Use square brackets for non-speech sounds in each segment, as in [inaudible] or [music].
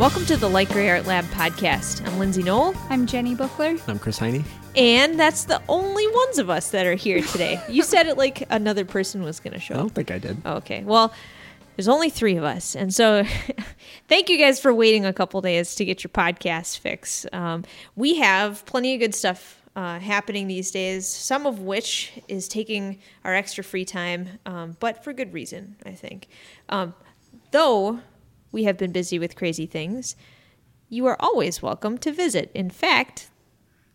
Welcome to the Light Grey Art Lab podcast. I'm Lindsay Nohl, I'm Jenny Buckler. I'm Chris Heine. and that's the only ones of us that are here today. [laughs] you said it like another person was going to show I don't think I did. Okay. Well, there's only three of us. And so [laughs] thank you guys for waiting a couple days to get your podcast fix. Um, we have plenty of good stuff uh, happening these days, some of which is taking our extra free time, um, but for good reason, I think. Um, though we have been busy with crazy things, you are always welcome to visit. In fact,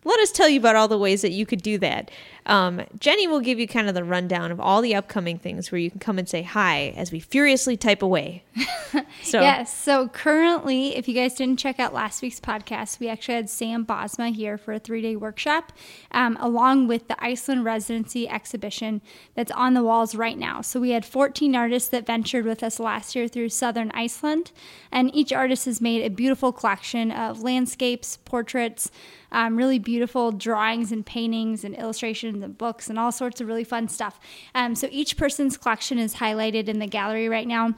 let us tell you about all the ways that you could do that. Um, Jenny will give you kind of the rundown of all the upcoming things where you can come and say hi as we furiously type away. [laughs] So, Yes. So currently, if you guys didn't check out last week's podcast, we actually had Sam Bosma here for a three day workshop, um, along with the Iceland residency exhibition that's on the walls right now. So we had 14 artists that ventured with us last year through southern Iceland, and each artist has made a beautiful collection of landscapes, portraits, um, really beautiful drawings and paintings and illustrations and books and all sorts of really fun stuff. Um, so each person's collection is highlighted in the gallery right now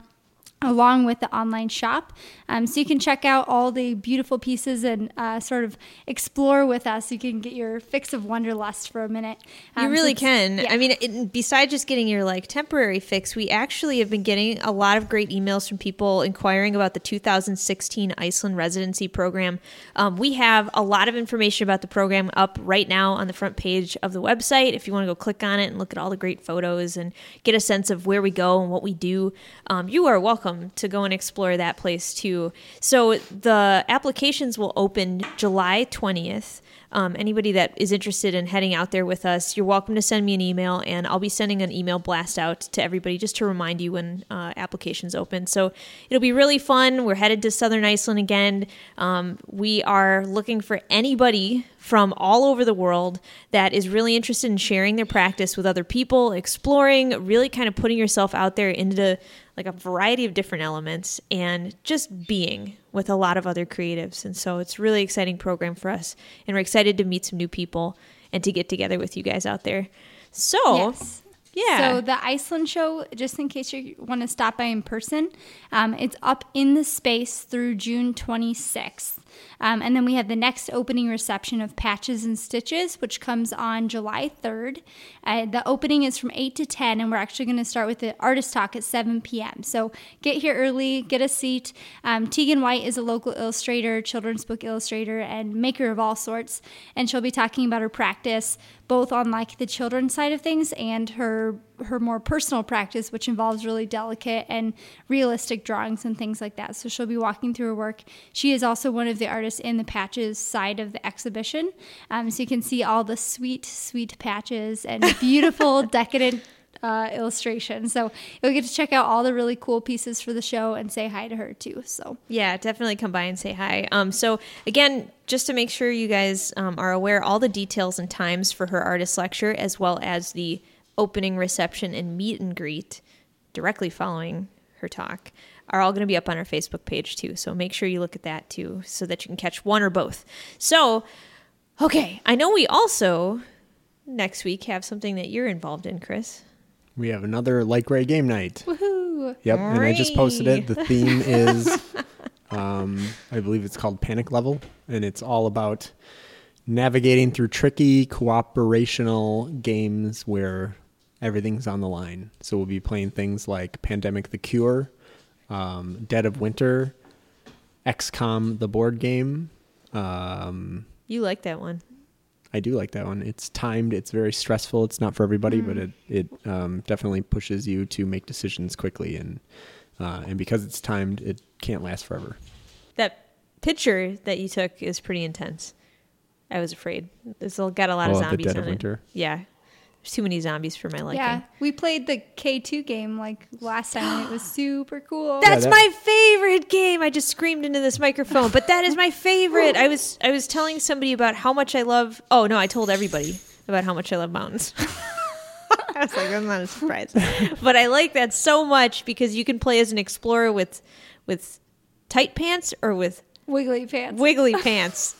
along with the online shop. Um, so you can check out all the beautiful pieces and uh, sort of explore with us. You can get your fix of wanderlust for a minute. You Um, really so can. yeah. I mean, it, besides just getting your like temporary fix, we actually have been getting a lot of great emails from people inquiring about the 2016 Iceland residency program. Um, we have a lot of information about the program up right now on the front page of the website. If you want to go click on it and look at all the great photos and get a sense of where we go and what we do, um, you are welcome to go and explore that place too. So the applications will open July 20th. Um, anybody that is interested in heading out there with us, you're welcome to send me an email, and I'll be sending an email blast out to everybody just to remind you when uh, applications open. So it'll be really fun. We're headed to Southern Iceland again. Um, we are looking for anybody from all over the world that is really interested in sharing their practice with other people, exploring, really kind of putting yourself out there into like a variety of different elements and just being with a lot of other creatives. And so it's a really exciting program for us. And we're excited to meet some new people and to get together with you guys out there. So, Yes. yeah. So the Iceland show, just in case you want to stop by in person, um, it's up in the space through June 26th. Um, and then we have the next opening reception of Patches and Stitches, which comes on July 3rd. Uh, the opening is from 8 to 10, and we're actually going to start with the artist talk at 7 p.m. So get here early, get a seat. Um, Teagan White is a local illustrator, children's book illustrator, and maker of all sorts. And she'll be talking about her practice, both on like the children's side of things and her her more personal practice, which involves really delicate and realistic drawings and things like that. So she'll be walking through her work. She is also one of the artists in the patches side of the exhibition. Um, so you can see all the sweet, sweet patches and [laughs] beautiful, decadent uh, illustration. So you'll get to check out all the really cool pieces for the show and say hi to her too. So Yeah, definitely come by and say hi. Um, so again, just to make sure you guys um, are aware, all the details and times for her artist lecture, as well as the opening reception and meet and greet directly following her talk, are all going to be up on our Facebook page too. So make sure you look at that too, so that you can catch one or both. So, okay, I know we also next week have something that you're involved in, Chris. We have another light gray game night. woohoo! Yep, and I just posted it. The theme [laughs] is, um, I believe it's called Panic Level, and it's all about navigating through tricky cooperational games where everything's on the line. So we'll be playing things like Pandemic: The Cure, um, Dead of Winter, XCOM: The board game. Um, You like that one? I do like that one. It's timed. It's very stressful. It's not for everybody, but it it um, definitely pushes you to make decisions quickly, and uh, and because it's timed, it can't last forever. That picture that you took is pretty intense. I was afraid. It's got a lot of Oh, the zombies Dead on of it. Winter? Yeah, too many zombies for my liking. Yeah, we played the K2 game like last time and it was [gasps] super cool. That's that- my favorite game. I just screamed into this microphone, but that is my favorite. [laughs] I was I was telling somebody about how much I love. Oh no, I told everybody about how much I love mountains. [laughs] I was like, that's not a surprise, but I like that so much because you can play as an explorer with with tight pants or with Wiggly pants. wiggly [laughs] pants.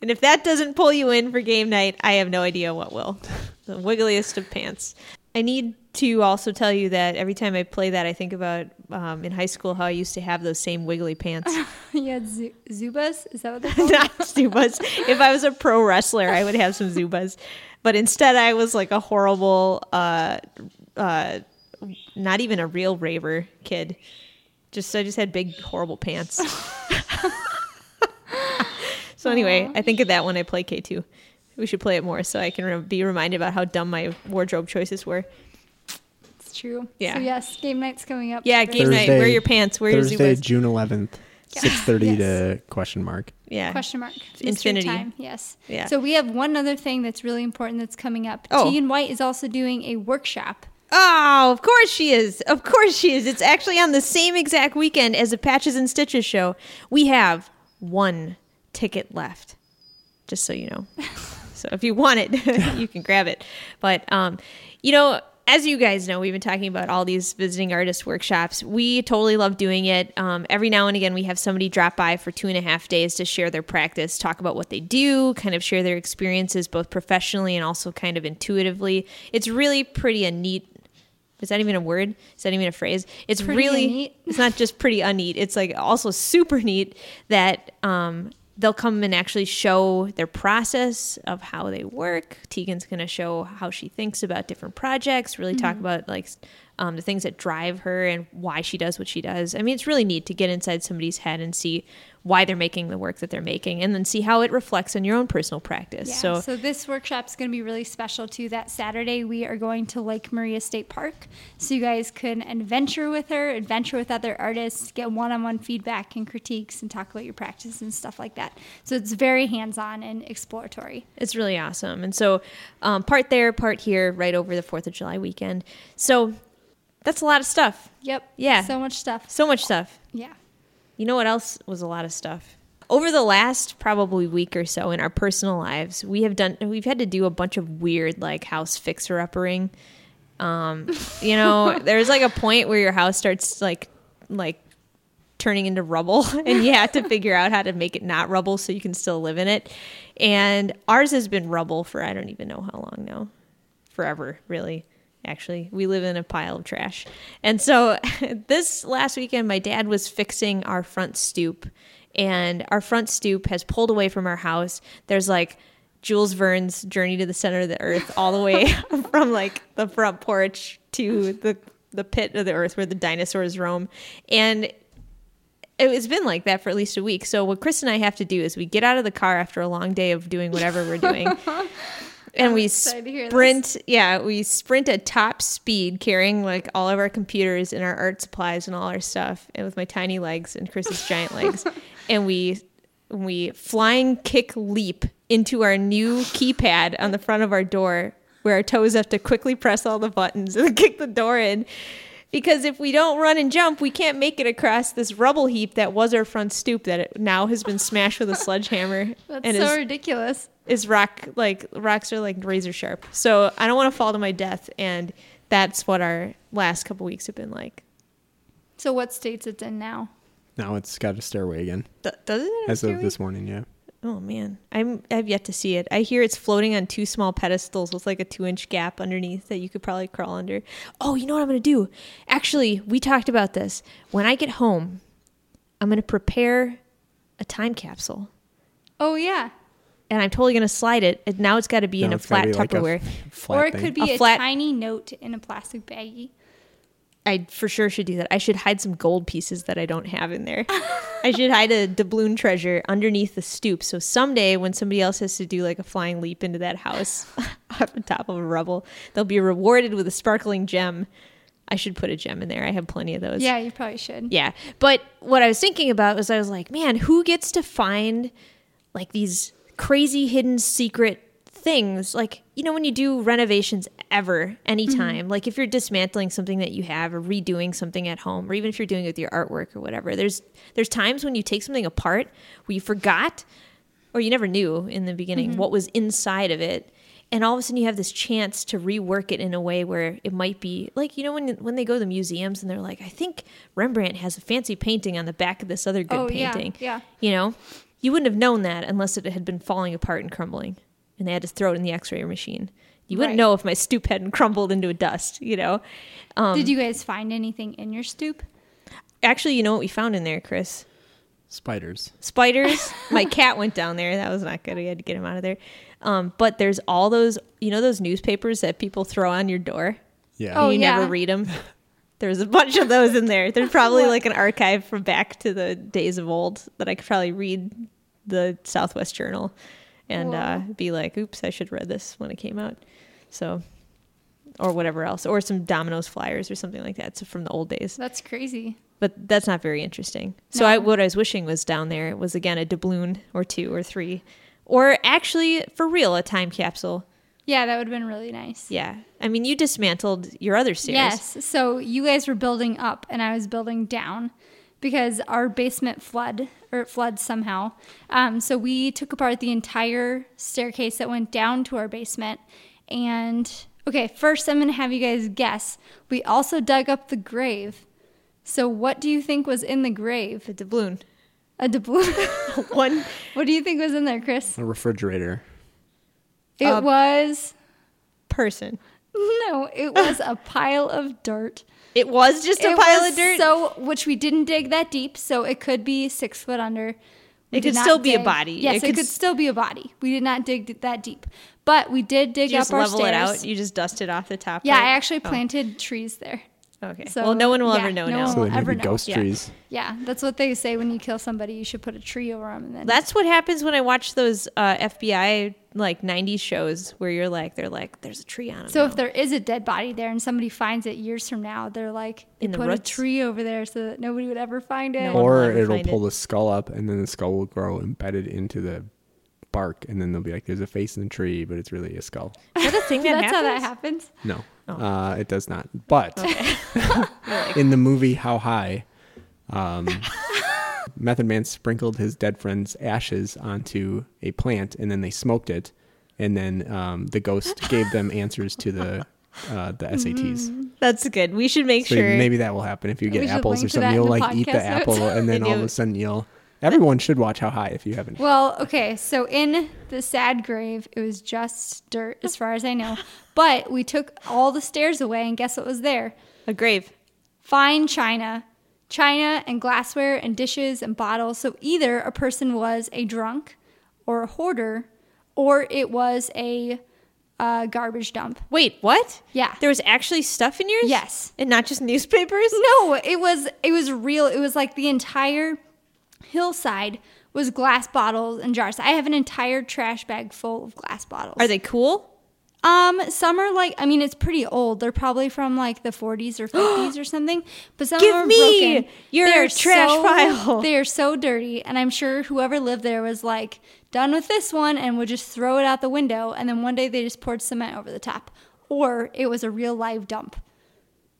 And if that doesn't pull you in for game night, I have no idea what will. The wiggliest of pants. I need to also tell you that every time I play that, I think about um, in high school how I used to have those same wiggly pants. [laughs] you had Zu- Zubaz? Is that what they're [laughs] called? Not Zubaz. If I was a pro wrestler, I would have some Zubaz. But instead, I was like a horrible, uh, uh, not even a real raver kid. Just I just had big, horrible pants. [laughs] so anyway, I think of that when I play K two. We should play it more so I can re- be reminded about how dumb my wardrobe choices were. It's true. Yeah. So yes, game night's coming up. Yeah, game night. Thursday- Wear your pants. Wear Thursday, your Zubaz. June 11th, Yeah. 6:30 Yes. to question mark. Yeah. Question mark. Infinity. Time. Yes. Yeah. So we have one other thing that's really important that's coming up. Oh. Teagan White is also doing a workshop. Oh, of course she is. Of course she is. It's actually on the same exact weekend as the Patches and Stitches show. We have one ticket left, just so you know. [laughs] so if you want it, [laughs] you can grab it. But, um, you know, as you guys know, we've been talking about all these visiting artist workshops. We totally love doing it. Um, every now and again, we have somebody drop by for two and a half days to share their practice, talk about what they do, kind of share their experiences both professionally and also kind of intuitively. It's really pretty a neat. Is that even a word? Is that even a phrase? It's Pretty really. neat. It's not just pretty unneat. It's like also super neat that um, they'll come and actually show their process of how they work. Teagan's going to show how she thinks about different projects, really talk about like um, the things that drive her and why she does what she does. I mean, it's really neat to get inside somebody's head and see why they're making the work that they're making and then see how it reflects on your own personal practice. Yeah. so, So, this workshop's going to be really special too. That Saturday we are going to Lake Maria State Park, so you guys can adventure with her, adventure with other artists, get one-on-one feedback and critiques, and talk about your practice and stuff like that. So it's very hands-on and exploratory. It's really awesome. And so, um, part there, part here, right over the 4th of July weekend. So, that's a lot of stuff. Yep. Yeah. So much stuff. So much stuff. Yeah. You know what else was a lot of stuff? Over the last probably week or so in our personal lives, we have done we've had to do a bunch of weird like house fixer uppering. Um, you know, [laughs] there's like a point where your house starts like like turning into rubble [laughs] and you have to figure out how to make it not rubble so you can still live in it. And ours has been rubble for I don't even know how long now. Forever, really. Actually, we live in a pile of trash. And so [laughs] this last weekend my dad was fixing our front stoop and our front stoop has pulled away from our house. There's like Jules Verne's Journey to the Center of the Earth all the way [laughs] [laughs] from like the front porch to the the pit of the earth where the dinosaurs roam. And it's been like that for at least a week. So what Chris and I have to do is we get out of the car after a long day of doing whatever we're doing. And we [laughs] sprint, yeah, we sprint at top speed, carrying like all of our computers and our art supplies and all our stuff, and with my tiny legs and Chris's giant legs, [laughs] and we we flying kick leap into our new keypad on the front of our door, where our toes have to quickly press all the buttons [laughs] and kick the door in. Because if we don't run and jump, we can't make it across this rubble heap that was our front stoop that it now has been smashed with a sledgehammer [laughs] That's and so is ridiculous. is rock like rocks are like razor sharp. So I don't want to fall to my death, and that's what our last couple weeks have been like. So what states it's in now? Now it's got a stairway again. D- does it? As of this morning, yeah. Oh man, I'm I've yet to see it. I hear it's floating on two small pedestals with like a two inch gap underneath that you could probably crawl under. Oh, you know what I'm gonna do? Actually, we talked about this. When I get home, I'm gonna prepare a time capsule. Oh yeah. And I'm totally gonna slide it. And now it's got to be in a flat be like a Tupperware. flat or it thing. could be A a, flat- tiny note in a plastic baggie. I for sure should do that. I should hide some gold pieces that I don't have in there. I should hide a doubloon treasure underneath the stoop. So someday, when somebody else has to do like a flying leap into that house [laughs] off the top of a rubble, they'll be rewarded with a sparkling gem. I should put a gem in there. I have plenty of those. Yeah, you probably should. Yeah. But what I was thinking about was I was like, man, who gets to find like these crazy hidden secret things? Like, you know, when you do renovations ever, anytime, mm-hmm. like if you're dismantling something that you have or redoing something at home, or even if you're doing it with your artwork or whatever, there's there's times when you take something apart where you forgot or you never knew in the beginning mm-hmm. what was inside of it and all of a sudden you have this chance to rework it in a way where it might be like you know when when they go to the museums and they're like I think Rembrandt has a fancy painting on the back of this other good Oh, yeah, painting yeah. you know? You wouldn't have known that unless it had been falling apart and crumbling and they had to throw it in the x-ray machine You wouldn't Right. know if my stoop hadn't crumbled into a dust, you know? Um, Did you guys find anything in your stoop? Actually, you know what we found in there, Chris? Spiders. Spiders. [laughs] my cat went down there. That was not good. We had to get him out of there. Um, but there's all those, you know, those newspapers that people throw on your door? Yeah. Oh, you yeah. never read them. There's a bunch of those in there. There's probably like an archive from back to the days of old that I could probably read the Southwest Journal and uh, be like, "Oops, I should read this when it came out." So, or whatever else, or some Domino's flyers or something like that. So from the old days, That's crazy. but that's not very interesting. So No. I, what I was wishing was down there was again a doubloon or two or three, or actually for real a time capsule. Yeah, that would have been really nice. Yeah, I mean you dismantled your other stairs. Yes. So you guys were building up and I was building down because our basement flood or it floods somehow. Um, so we took apart the entire staircase that went down to our basement. And okay, first I'm going to have you guys guess. We also dug up the grave. So what do you think was in the grave? the doubloon. A doubloon. [laughs] One what do you think was in there, Chris? A refrigerator. It Uh, was person. [laughs] no, it was a pile of dirt. It was just a It pile of dirt. So, which we didn't dig that deep, so it could be six foot under. We It could still be a body. Yes, It it, could s- still be a body. We did not dig that deep, but we did dig you just up our level stairs. it out. You just dusted off the top. yeah? I actually Oh, planted trees there. Okay. so, well, no one will yeah, ever know no now. one So will they may ever be know. ghost Yeah. trees. Yeah, that's what they say when you kill somebody. You should put a tree over them, and then That's what happens when I watch those uh, FBI like '90s shows where you're like, they're like, there's a tree on it. So if there is a dead body there and somebody finds it years from now, they're like, they In the put roots? a tree over there so that nobody would ever find it. No Or it'll pull it. the skull up, and then the skull will grow embedded into the bark, and then they'll be like, "There's a face in the tree, but it's really a skull." is that a thing that [laughs] That's how that happens? happens. No, Oh. uh, it does not. But [laughs] in the movie How High, um, [laughs] Method Man sprinkled his dead friend's ashes onto a plant, and then they smoked it, and then um, the ghost gave them answers to the [laughs] uh, the SATs. That's good. We should make So sure. maybe that will happen if you get apples or link to that something. You'll like eat the podcast apple, and then all of a sudden you'll. Everyone should watch How High if you haven't. Well, okay, so in the sad grave, it was just dirt, as far as I know. But we took all the stairs away, and guess what was there? a grave. Fine china, china and glassware and dishes and bottles. So either a person was a drunk, or a hoarder, or it was a uh, garbage dump. Wait, what? Yeah. There was actually stuff in yours? Yes. And not just newspapers? No, it was it was real. It was like the entire hillside was glass bottles and jars. I have an entire trash bag full of glass bottles. Are they cool? Um, some are like, I mean, it's pretty old. They're probably from like the 40s or [gasps] 50s or something. But some Give of them are me broken. your They're trash so- pile. [laughs] They are so dirty, and I'm sure whoever lived there was like done with this one and would just throw it out the window. And then one day they just poured cement over the top, or it was a real live dump.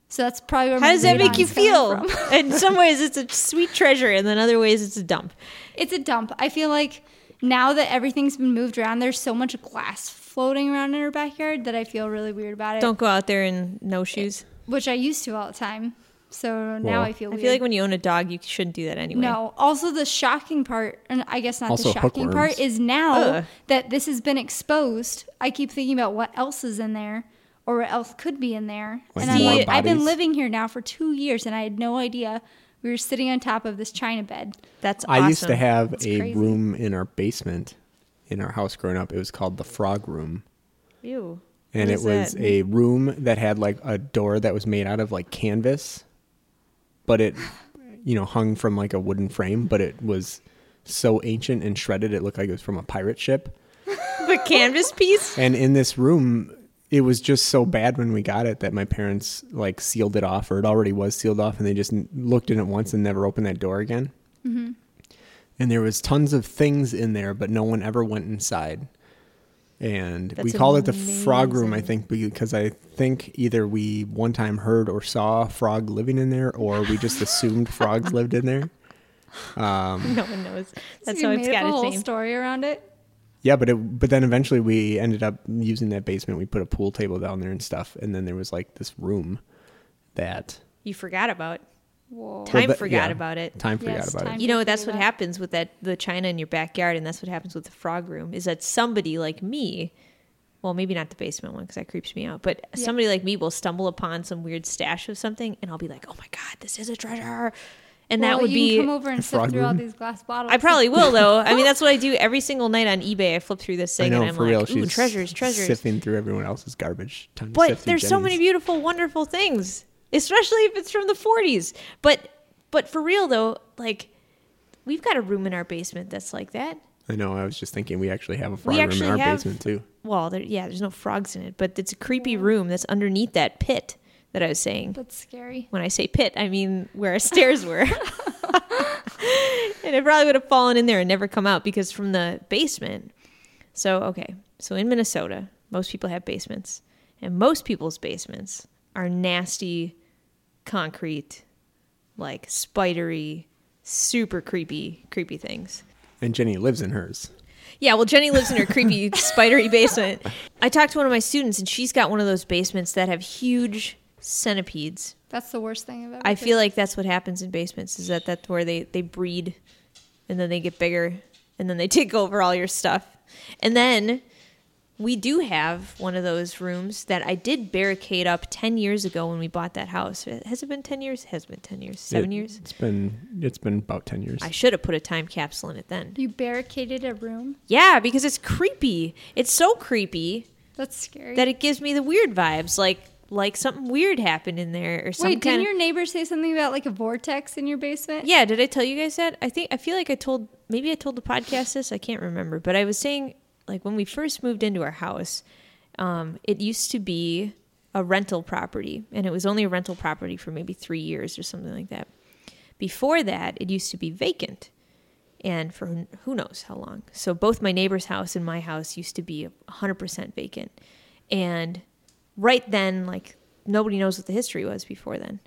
So that's probably where How my does that make you feel? [laughs] in some ways, it's a sweet treasure, and then other ways, it's a dump. It's a dump. I feel like now that everything's been moved around, there's so much glass floating around in our backyard that I feel really weird about it. Don't go out there in no shoes. which I used to all the time. So now Well, I feel I feel like when you own a dog, you shouldn't do that anyway. no. Also, the shocking part, and I guess not Also the shocking part, is now Ugh. that this has been exposed. I keep thinking about what else is in there, or what else could be in there. Like and I'm more like, I've been living here now for two years, and I had no idea we were sitting on top of this china bed. That's awesome. I used to have It's a crazy. room in our basement in our house growing up. It was called the frog room. Ew. And What it is was that? a room that had like a door that was made out of like canvas, but it, you know, hung from like a wooden frame, but it was so ancient and shredded it looked like it was from a pirate ship. [laughs] the canvas piece. And in this room, it was just so bad when we got it that my parents like sealed it off, or it already was sealed off, and they just looked in it once and never opened that door again. Mm-hmm. And there was tons of things in there, but no one ever went inside. And we That's called it the frog room, I think, because I think either we one time heard or saw a frog living in there, or we just assumed frogs lived in there. [laughs] Um, No one knows. That's so how you it's made got a its whole name. story around it. Yeah, but it, but then eventually we ended up using that basement. We put a pool table down there and stuff, and then there was like this room that You forgot about. Whoa. Time that- forgot yeah. about it. time forgot Yes, about time- it. You know, that's what happens with that the china in your backyard, and that's what happens with the frog room. Is that somebody like me well, maybe not the basement one because that creeps me out, but somebody like me will stumble upon some weird stash of something and I'll be like, oh my God, this is a treasure. And that would you be. can come over and sift frog through all these glass bottles. I probably will though. I mean, that's what I do [laughs] every single night on eBay. I flip through this I thing know and I'm for like, real. ooh, She's treasures, treasures. sifting through everyone else's garbage. Time But sift through there's so many beautiful, wonderful things, especially if it's from the 40s. But but for real though, like we've got a room in our basement that's like that. I know. I was just thinking we actually have a frog room in our have- basement too. Well, there, yeah, there's no frogs in it, but it's a creepy room that's underneath that pit that I was saying. That's scary. When I say pit, I mean where our stairs were. [laughs] and it probably would have fallen in there and never come out because from the basement. So, okay. So in Minnesota, most people have basements, and most people's basements are nasty concrete, like spidery, super creepy, creepy things. And Jenny lives in hers. Yeah, well, Jenny lives in her creepy, [laughs] spidery basement. I talked to one of my students, and she's got one of those basements that have huge centipedes. That's the worst thing I've ever. I heard. feel like that's what happens in basements. Is that that's where they they breed, and then they get bigger, and then they [laughs] take over all your stuff, and then we do have one of those rooms that I did barricade up ten years ago when we bought that house. Has it been ten years? It has been ten years? Seven It- years? It's been it's been about ten years. I should have put a time capsule in it then. you barricaded a room. Yeah, because it's creepy. It's so creepy That's scary. that it gives me the weird vibes, like like something weird happened in there or something. Wait, didn't your neighbor say something about like a vortex in your basement? Yeah, did I tell you guys that? I think I feel like I told maybe I told the podcast this. I can't remember, but I was saying like when we first moved into our house, um, it used to be a rental property, and it was only a rental property for maybe three years or something like that. Before that, it used to be vacant, and for who- who knows how long. So both my neighbor's house and my house used to be 100% vacant, and right then, like nobody knows what the history was before then.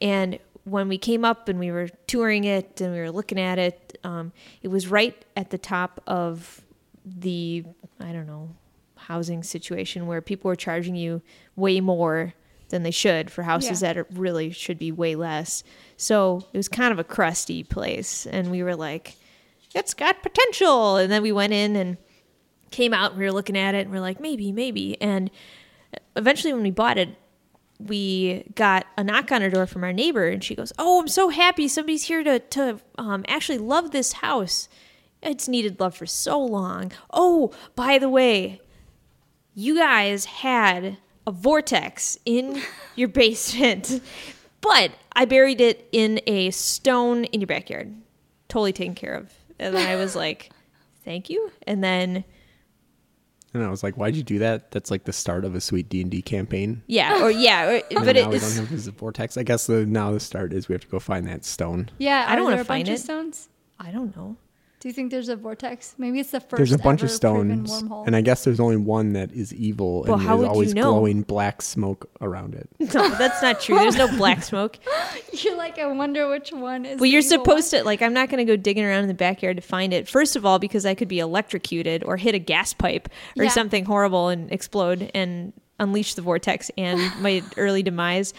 And when we came up and we were touring it and we were looking at it, um, it was right at the top of the, I don't know, housing situation where people were charging you way more than they should for houses Yeah. that really should be way less. So it was kind of a crusty place. And we were like, it's got potential. And then we went in and came out and we were looking at it and we're like, maybe, maybe. And eventually when we bought it, we got a knock on our door from our neighbor and she goes, Oh, I'm so happy somebody's here to, to um, actually love this house. It's needed love for so long. Oh, by the way, you guys had a vortex in [laughs] your basement, but I buried it in a stone in your backyard. Totally taken care of. And then I was [laughs] like, Thank you. And then and I was like, "Why'd you do that? That's like the start of a sweet D and D campaign." yeah, or yeah, or, [laughs] And but now we it's don't have this vortex. I guess the now the start is we have to go find that stone. Yeah, I don't are wanna a find bunch it. Of stones? I don't know. Do you think there's a vortex? Maybe it's the first. There's a bunch of ever proven stones, and I guess there's only one that is evil, Well, and how would there's you always know? glowing black smoke around it. [laughs] No, that's not true. There's no [laughs] black smoke. You're like, I wonder which one is. Well, you're evil supposed one. to like. I'm not going to go digging around in the backyard to find it. First of all, because I could be electrocuted or hit a gas pipe or Yeah. something horrible and explode and unleash the vortex and my [laughs] early demise,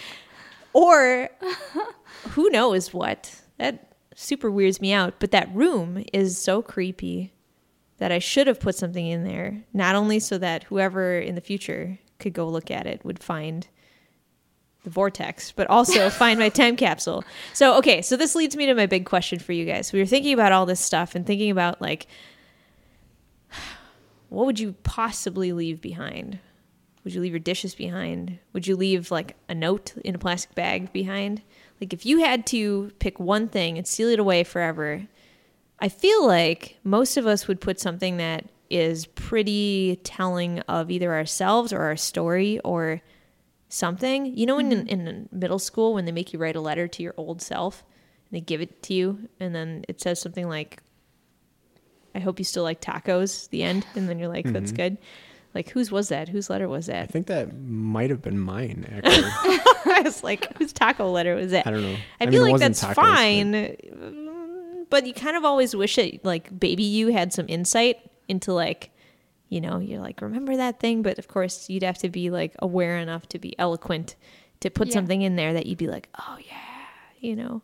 or who knows what. That super weirds me out. But that room is so creepy that I should have put something in there, not only so that whoever in the future could go look at it would find the vortex, but also [laughs] find my time capsule. So, okay, so this leads me to my big question for you guys. We were thinking about all this stuff and thinking about like, [sighs] what would you possibly leave behind? Would you leave your dishes behind? Would you leave like a note in a plastic bag behind? Like, if you had to pick one thing and seal it away forever, I feel like most of us would put something that is pretty telling of either ourselves or our story or something. You know, in, mm-hmm. in middle school, when they make you write a letter to your old self and they give it to you, and then it says something like, I hope you still like tacos, the end. And then you're like, that's mm-hmm. good. Like, whose was that? Whose letter was that? I think that might have been mine. Actually, [laughs] I was like, whose taco letter was that? I don't know. I, mean, feel it like that's tacos, fine, Mm, but you kind of always wish it like baby you had some insight into like, you know, you're like remember that thing, but of course you'd have to be like aware enough to be eloquent to put Yeah. something in there that you'd be like, oh yeah, you know,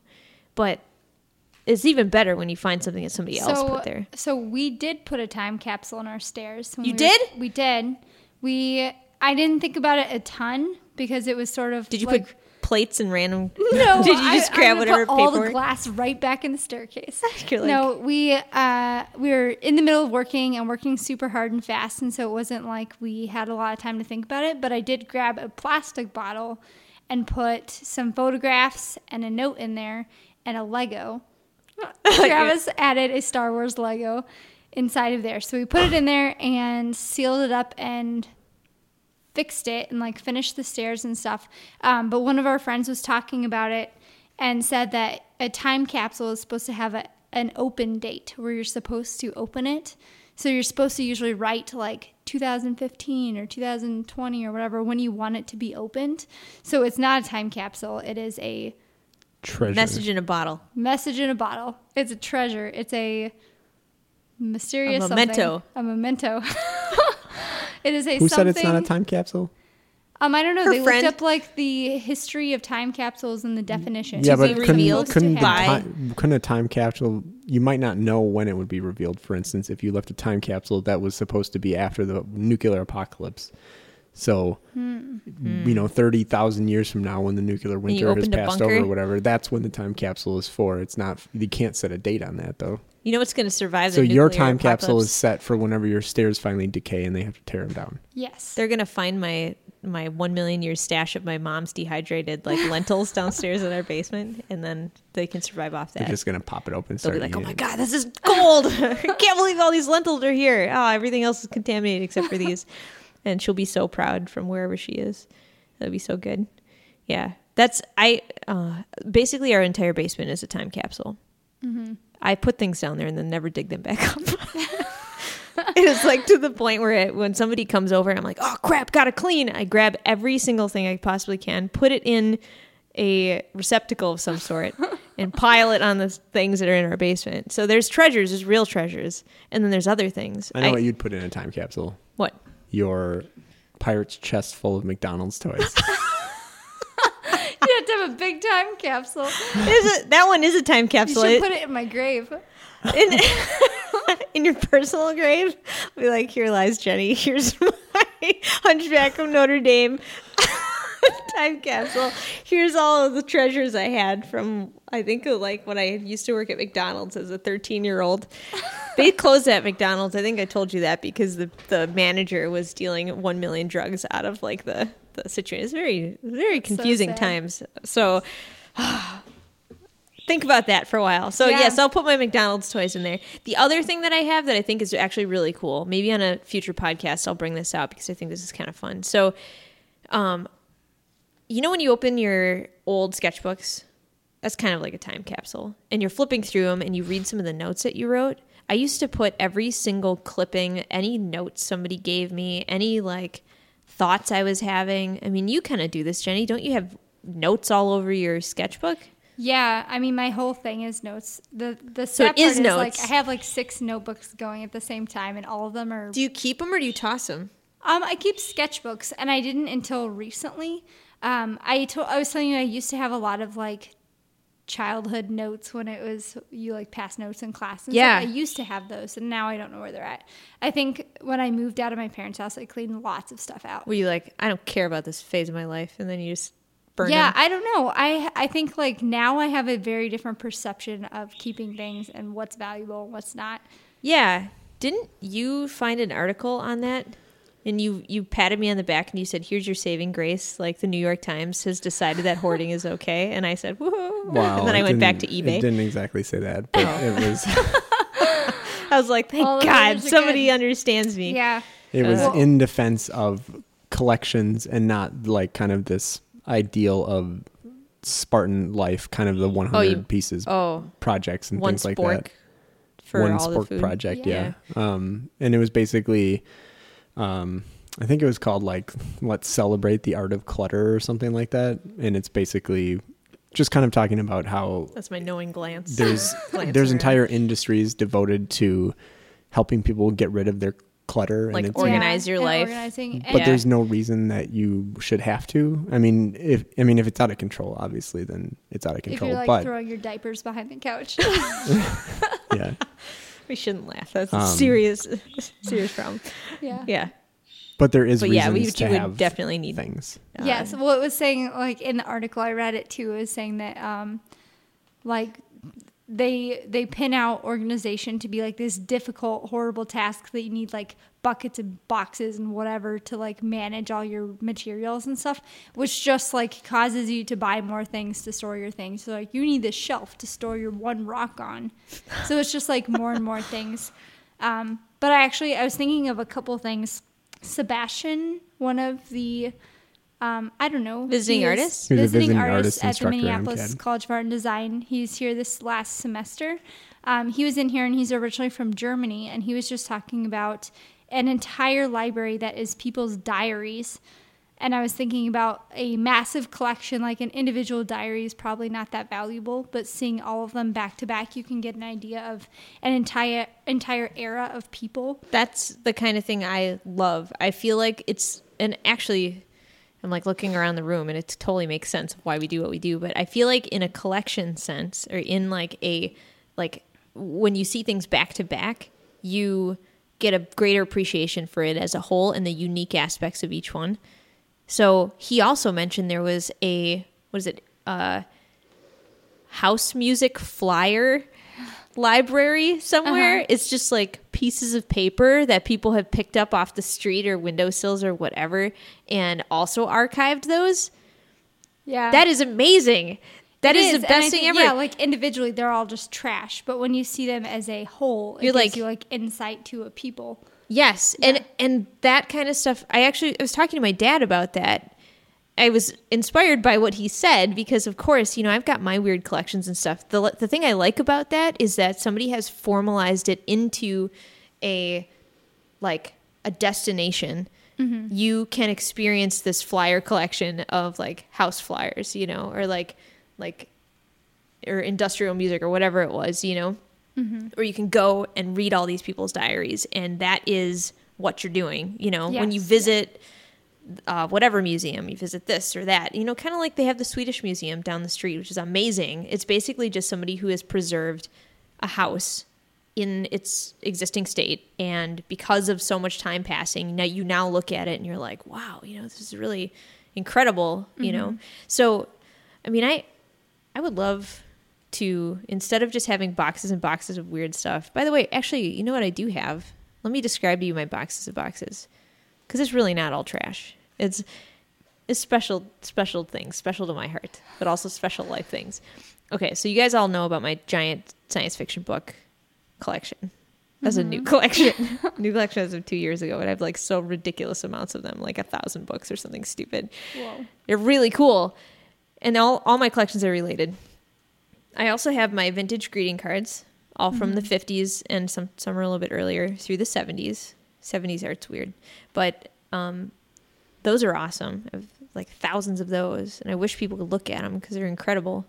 but it's even better when you find something that somebody else put there. So we did put a time capsule in our stairs. when You we did? Were, we did. We I didn't think about it a ton because it was sort of Did you like, put plates and random? [laughs] [laughs] no, Did you just I, grab gonna whatever put all paperwork? the glass right back in the staircase? [laughs] Like- no, we uh, we were in the middle of working and working super hard and fast, and so it wasn't like we had a lot of time to think about it. But I did grab a plastic bottle and put some photographs and a note in there and a Lego. [laughs] Travis added a Star Wars Lego inside of there, so we put it in there and sealed it up and fixed it and like finished the stairs and stuff. Um, but one of our friends was talking about it and said that a time capsule is supposed to have a, an open date where you're supposed to open it. So you're supposed to usually write like 2015 or 2020 or whatever when you want it to be opened. So it's not a time capsule. It is a Treasure. Message in a bottle. message in a bottle. It's a treasure. It's a mysterious A memento. something. A memento. [laughs] it is a Who something. said it's not a time capsule? Um, I don't know. Her they friend- looked up like the history of time capsules and the definition. Yeah, To but be couldn't, revealed couldn't, the by- time, couldn't a time capsule? You might not know when it would be revealed. For instance, if you left a time capsule that was supposed to be after the nuclear apocalypse, so Hmm. you know, thirty thousand years from now, when the nuclear winter has passed over or whatever, that's when the time capsule is for. It's not. You can't set a date on that though. You know what's going to survive So the your nuclear time capsule is set for whenever your stairs finally decay and they have to tear them down. yes. They're going to find my my one million year stash of my mom's dehydrated like [laughs] lentils downstairs in our basement, and then they can survive off that. They're just gonna pop it open. And They'll start be like, "Oh my it." god, this is gold! [laughs] I can't believe all these lentils are here. Oh, everything else is contaminated except for these." [laughs] and she'll be so proud from wherever she is. That'd be so good. Yeah, that's I. Uh, basically, our entire basement is a time capsule. I put things down there and then never dig them back up. [laughs] it is like to the point where it, when somebody comes over and I'm like, oh crap, gotta clean. I grab every single thing I possibly can, put it in a receptacle of some sort, [laughs] and pile it on the things that are in our basement. So there's treasures, there's real treasures, and then there's other things. I know what you'd put in a time capsule. what? Your pirate's chest full of McDonald's toys. [laughs] you have to have a big time capsule. Is it that one is a time capsule. You capsule? should It- put it in my grave. in, [laughs] in your personal grave. I'll Be like, here lies Jenny. [laughs] Here's my Hunchback of Notre Dame [laughs] time capsule. Here's all of the treasures I had from I think of like when I used to work at McDonald's as a 13 year old. [laughs] They closed at McDonald's. I think I told you that because the the manager was dealing one million drugs out of like the the situation. It's very very confusing sad. times. So [sighs] think about that for a while. So Yeah. yes, I'll put my McDonald's toys in there. The other thing that I have that I think is actually really cool, maybe on a future podcast I'll bring this out because I think this is kind of fun. So, um, you know when you open your old sketchbooks, that's kind of like a time capsule, and you're flipping through them and you read some of the notes that you wrote. I used to put every single clipping, any notes somebody gave me, any like thoughts I was having. I mean, you kind of do this, Jenny. Don't you have notes all over your sketchbook? Yeah, I mean, my whole thing is notes. The the So it is is like notes. I have like six notebooks going at the same time, and all of them are. Do you keep them or do you toss them? Um, I keep sketchbooks, and I didn't until recently. Um, I told I was telling you I used to have a lot of like childhood notes when it was you like pass notes in class. And Yeah. stuff. I used to have those, and now I don't know where they're at. I think when I moved out of my parents' house, I cleaned lots of stuff out. Were you like, I don't care about this phase of my life, and then you just burn yeah, them? I don't know. I I think like now I have a very different perception of keeping things and what's valuable and what's not. Yeah. Didn't you find an article on that? And you you patted me on the back and you said, "Here's your saving grace." Like the New York Times has decided that hoarding is okay, and I said, "Whoa!" [laughs] Wow. and then I went back to eBay. It didn't exactly say that, but it was [laughs] I was like, "Thank All God, somebody good. understands me." Yeah. it was Uh, in defense of collections and not like kind of this ideal of Spartan life, kind of the 100 you- pieces Oh, projects and one things like that. for one all the spork food. project, Yeah. yeah. Um, and it was basically, um, I think it was called like "Let's Celebrate the Art of Clutter" or something like that. And it's basically just kind of talking about how That's my knowing glance. there's [laughs] Glancing there's around. entire industries devoted to helping people get rid of their clutter Like and it's Organize your and life. Organizing. but and- there's no reason that you should have to. I mean, if I mean if it's out of control, obviously, then it's out of control if control. you're like but throwing your diapers behind the couch. [laughs] yeah, [laughs] [laughs] we shouldn't laugh. That's a Um, serious, [laughs] serious problem. yeah. Yeah. But there is But reasons yeah, we- to you would have definitely need- things. Yes. Well, it was saying like in the article I read it too. It was saying that um, like they they pin out organization to be like this difficult, horrible task that you need like buckets and boxes and whatever to like manage all your materials and stuff, which just like causes you to buy more things to store your things. So like you need this shelf to store your one rock on. So it's just like more and more things. Um, but I actually I was thinking of a couple things. Sebastian, one of the um, I don't know Visiting artists? Visiting, visiting artist, artist at the Minneapolis College of Art and Design. He's here this last semester. Um, he was in here and he's originally from Germany, and he was just talking about an entire library that is people's diaries. And I was thinking about a massive collection, like an individual diary is probably not that valuable, but seeing all of them back to back, you can get an idea of an entire entire era of people. That's the kind of thing I love. I feel like it's and actually I'm like looking around the room and it totally makes sense of why we do what we do, but I feel like in a collection sense or in like a like when you see things back to back, you get a greater appreciation for it as a whole and the unique aspects of each one. So he also mentioned there was a what is it? Uh house music flyer library somewhere. Uh-huh. It's just like pieces of paper that people have picked up off the street or windowsills or whatever and also archived those. Yeah. That is amazing. That is, and the best thing think- ever. Yeah, like individually, they're all just trash. But when you see them as a whole, it You're gives like- you like insight to a people. Yes, and and that kind of stuff. I actually I was talking to my dad about that. I was inspired by what he said because, of course, you know I've got my weird collections and stuff. the The thing I like about that is that somebody has formalized it into a like a destination. Mm-hmm. You can experience this flyer collection of like house flyers, you know, or like like or industrial music or whatever it was, you know? Or you can go and read all these people's diaries and that is what you're doing you know? When you Yes, visit uh, whatever museum you visit this or that you know kind of like they have the swedish museum down the street which is amazing. It's basically just somebody who has preserved a house in its existing state and because of so much time passing now you now look at it and you're like wow you know this is really incredible you know? So i mean i i would love to instead of just having boxes and boxes of weird stuff. By the way, actually, you know what I do have? Let me describe to you my boxes of boxes because it's really not all trash. It's it's special special things, special to my heart, but also special life things. Okay, so you guys all know about my giant science fiction book collection. That's a new mm-hmm. collection. [laughs] new collection as of two years ago, and I have like so ridiculous amounts of them, like a thousand books or something stupid. Whoa. They're really cool. And all, all my collections are related. I also have my vintage greeting cards, all from the 50s and some, some are a little bit earlier through the 70s. 70s art's weird. But um, those are awesome. I have like thousands of those. And I wish people could look at them because they're incredible.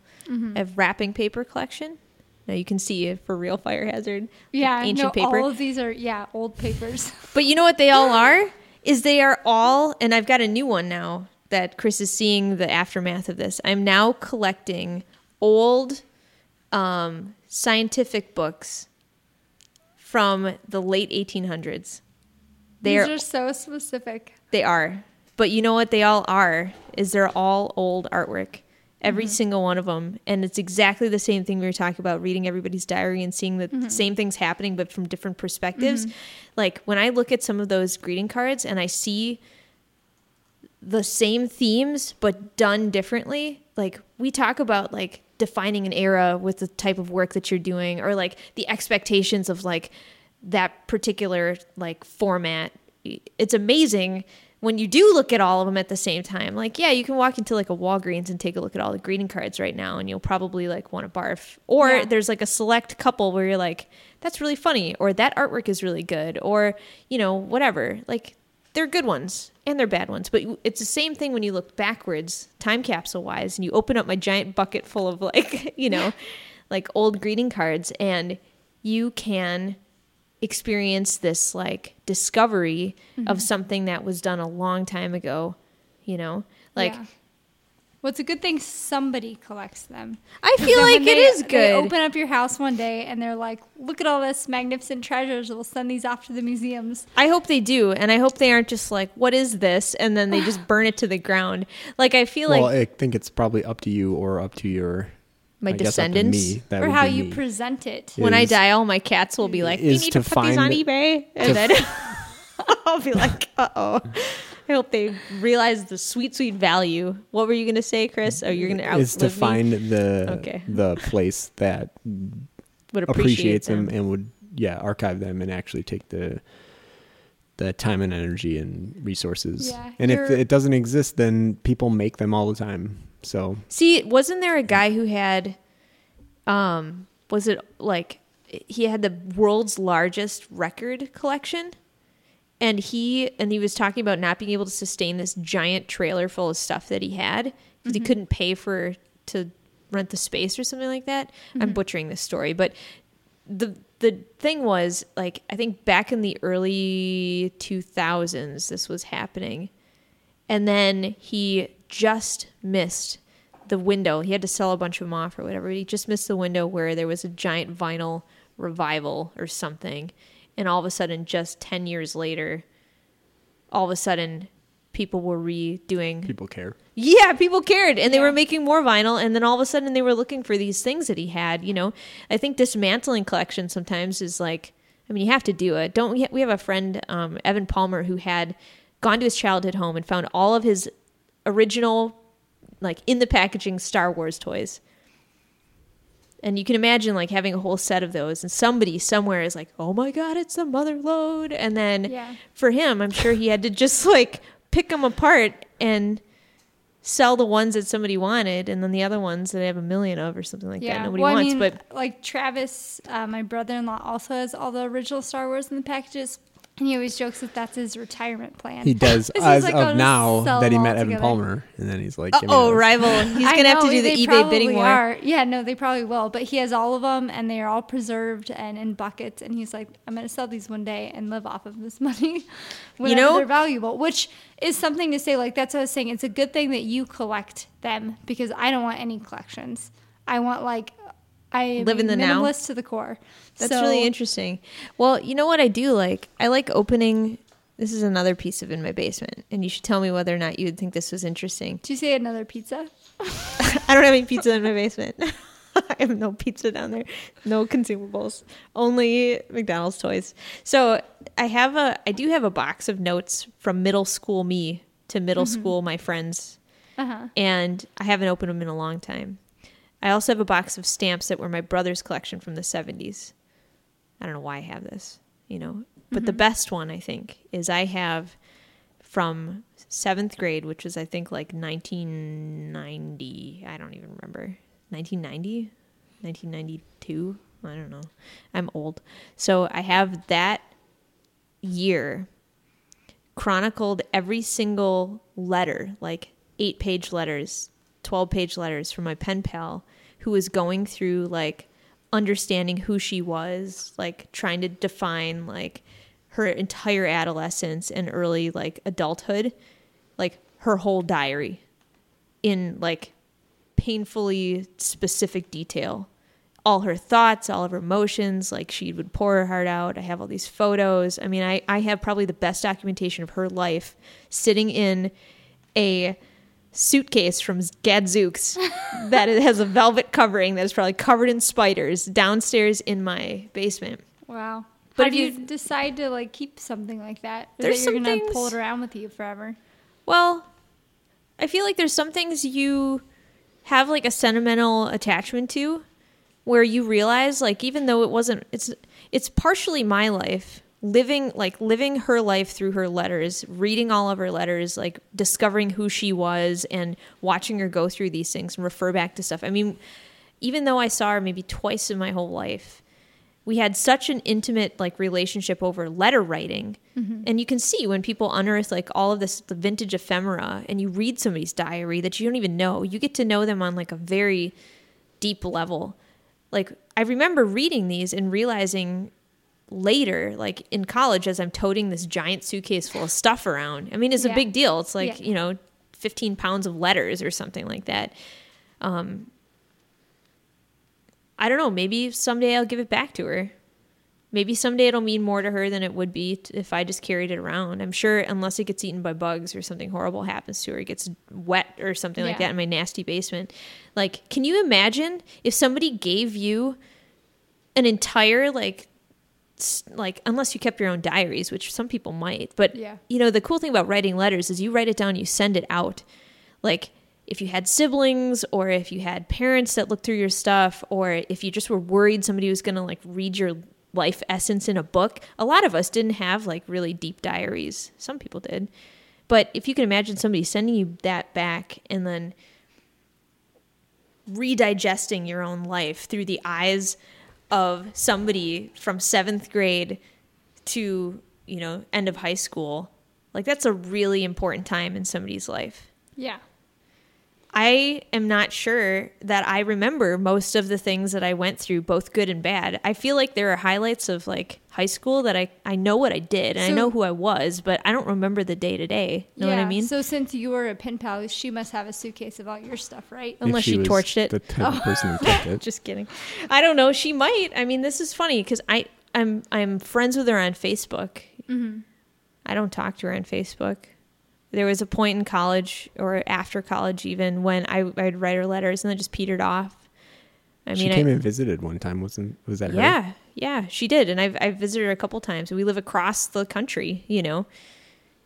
I have wrapping paper collection. Now you can see it for real fire hazard. Yeah, ancient no, paper. all of these are yeah old papers. But you know what they all are? Is they are all, and I've got a new one now that Chris is seeing the aftermath of this. I'm now collecting old um, scientific books from the late 1800s. They these are, are so specific. they are. But you know what they all are? Is they're all old artwork. Every mm-hmm. single one of them. And it's exactly the same thing we were talking about reading everybody's diary and seeing the mm-hmm. same things happening, but from different perspectives. Mm-hmm. Like when I look at some of those greeting cards and I see the same themes but done differently, like we talk about like defining an era with the type of work that you're doing or like the expectations of like that particular like format. It's amazing when you do look at all of them at the same time. Like, yeah, you can walk into like a Walgreens and take a look at all the greeting cards right now and you'll probably like want to barf. Or Yeah. there's like a select couple where you're like, that's really funny or that artwork is really good or, you know, whatever. Like they're good ones and they're bad ones, but it's the same thing when you look backwards, time capsule wise, and you open up my giant bucket full of like, [laughs] you know, [laughs] like old greeting cards and you can experience this like discovery of mm-hmm. something that was done a long time ago, you know? Like Yeah. Well, it's a good thing somebody collects them. I feel like when it they- is They good. open up your house one day and they're like, "Look at all this magnificent treasures. We'll send these off to the museums." I hope they do, and I hope they aren't just like, "What is this?" and then they just [sighs] burn it to the ground. Like I feel like well, I think it's probably up to you or up to your My I guess up to descendants? me. That or how you me. present it. Yeah. when I die, all my cats will be like, "We need to, to put these on eBay," and then [laughs] I'll be like, "Uh oh." I hope they realize the sweet, sweet value. What were you gonna say, Chris? Oh, you're gonna outlive is to me? find the Okay. the place that Would appreciate appreciates them. them. and would yeah archive them and actually take the the time and energy and resources. Yeah, and if it doesn't exist, then people make them all the time. So See, wasn't there a guy who had, um, was it like he had the world's largest record collection, and he and he was talking about not being able to sustain this giant trailer full of stuff that he had because he mm-hmm. couldn't pay for to rent the space or something like that. I'm mm-hmm. butchering this story, but the the thing was like I think back in the early 2000s this was happening and then he just missed the window. He had to sell a bunch of them off or whatever. He just missed the window where there was a giant vinyl revival or something. And all of a sudden, just 10 years later, all of a sudden, people were redoing. people care. Yeah, people cared. And they Yeah. were making more vinyl. And then all of a sudden, they were looking for these things that he had. You know, I think dismantling collection sometimes is like, I mean, you have to do it. Don't we? We have a friend, um, Evan Palmer, who had gone to his childhood home and found all of his original, like in the packaging Star Wars toys. And you can imagine like having a whole set of those, and somebody somewhere is like, "Oh my god, it's the mother lode!" And then Yeah. for him, I'm sure he had to just like pick them apart and sell the ones that somebody wanted, and then the other ones that I have a million of or something like that nobody well, wants. I mean, but like Travis, uh, my brother-in-law, also has all the original Star Wars in the packages, and he always jokes that that's his retirement plan. He does [laughs] as like, of oh, now that he met all Evan together. Palmer, and then he's like, oh, rival, [laughs] he's gonna have to do the eBay bidding probably war. Yeah, no, they probably will. But he has all of them, and they are all preserved and in buckets. And he's like, I'm going to sell these one day and live off of this [laughs] money. whenever know- they're valuable, which is something to say. Like that's what I was saying. It's a good thing that you collect them because I don't want any collections. I want like I Live in the now? minimalist to the core. That's So- really interesting. Well, you know what I do like? I like opening. This is another piece of in my basement, and you should tell me whether or not you would think this was interesting. Did you say another pizza? [laughs] I don't have any pizza in my basement. [laughs] I have no pizza down there, no consumables, only McDonald's toys. So I have a, I do have a box of notes from middle school me to middle school my friends, Uh huh. and I haven't opened them in a long time. I also have a box of stamps that were my brother's collection from the 70s. I don't know why I have this, you know. But the mm-hmm. best one, I think, is I have from seventh grade, which was, I think, like 1990. I don't even remember. 1990? 1992? I don't know. I'm old. So I have that year chronicled every single letter, like eight page letters, 12 page letters from my pen pal who was going through like understanding who she was, like trying to define like her entire adolescence and early like adulthood, like her whole diary in like painfully specific detail. All her thoughts, all of her emotions, like she would pour her heart out. I have all these photos. I mean, I, I have probably the best documentation of her life sitting in a suitcase from Gadzooks that has a velvet covering that is probably covered in spiders downstairs in my basement. Wow. But How do you, you- decide to like keep something like that? Or There's that you're gonna things- pull it around with you forever. Well, I feel like there's some things you have like a sentimental attachment to where you realize like even though it wasn't it's it's partially my life living like living her life through her letters reading all of her letters like discovering who she was and watching her go through these things and refer back to stuff. I mean even though i saw her maybe twice in my whole life we had such an intimate like relationship over letter writing. Mm-hmm. And you can see when people unearth like all of this the vintage ephemera and you read somebody's diary that you don't even know you get to know them on like a very deep level. Like i remember reading these and realizing later like in college as i'm toting this giant suitcase full of stuff around i mean it's a big deal it's like Yeah. you know 15 pounds of letters or something like that. Um, I don't know. Maybe someday I'll give it back to her. Maybe someday it'll mean more to her than it would be t- if I just carried it around. I'm sure, unless it gets eaten by bugs or something horrible happens to her, it gets wet or something like that in my nasty basement. Like, can you imagine if somebody gave you an entire like like unless you kept your own diaries which some people might but Yeah. you know the cool thing about writing letters is you write it down you send it out. Like if you had siblings or if you had parents that looked through your stuff or if you just were worried somebody was going to like read your life essence in a book a lot of us didn't have like really deep diaries. Some people did. But if you can imagine somebody sending you that back and then redigesting your own life through the eyes of somebody from seventh grade to you know end of high school like that's a really important time in somebody's life Yeah. I am not sure that i remember most of the things that i went through both good and bad i feel like there are highlights of like high school that i i know what i did and i know who i was but i don't remember the day to day know what i mean So since you were a pen pal, she must have a suitcase of all your stuff, right? unless If she, was torched it The type of person who kept it. [laughs] Just kidding. I don't know. She might. I mean, this is funny because I I'm I'm friends with her on Facebook. Mm-hmm. I don't talk to her on Facebook. There was a point in college or after college even when I I'd write her letters and then just petered off. I mean she mean, came I, and visited one time. Wasn't was that her? yeah, yeah, she did, and I've I've visited her a couple times. We live across the country, you know.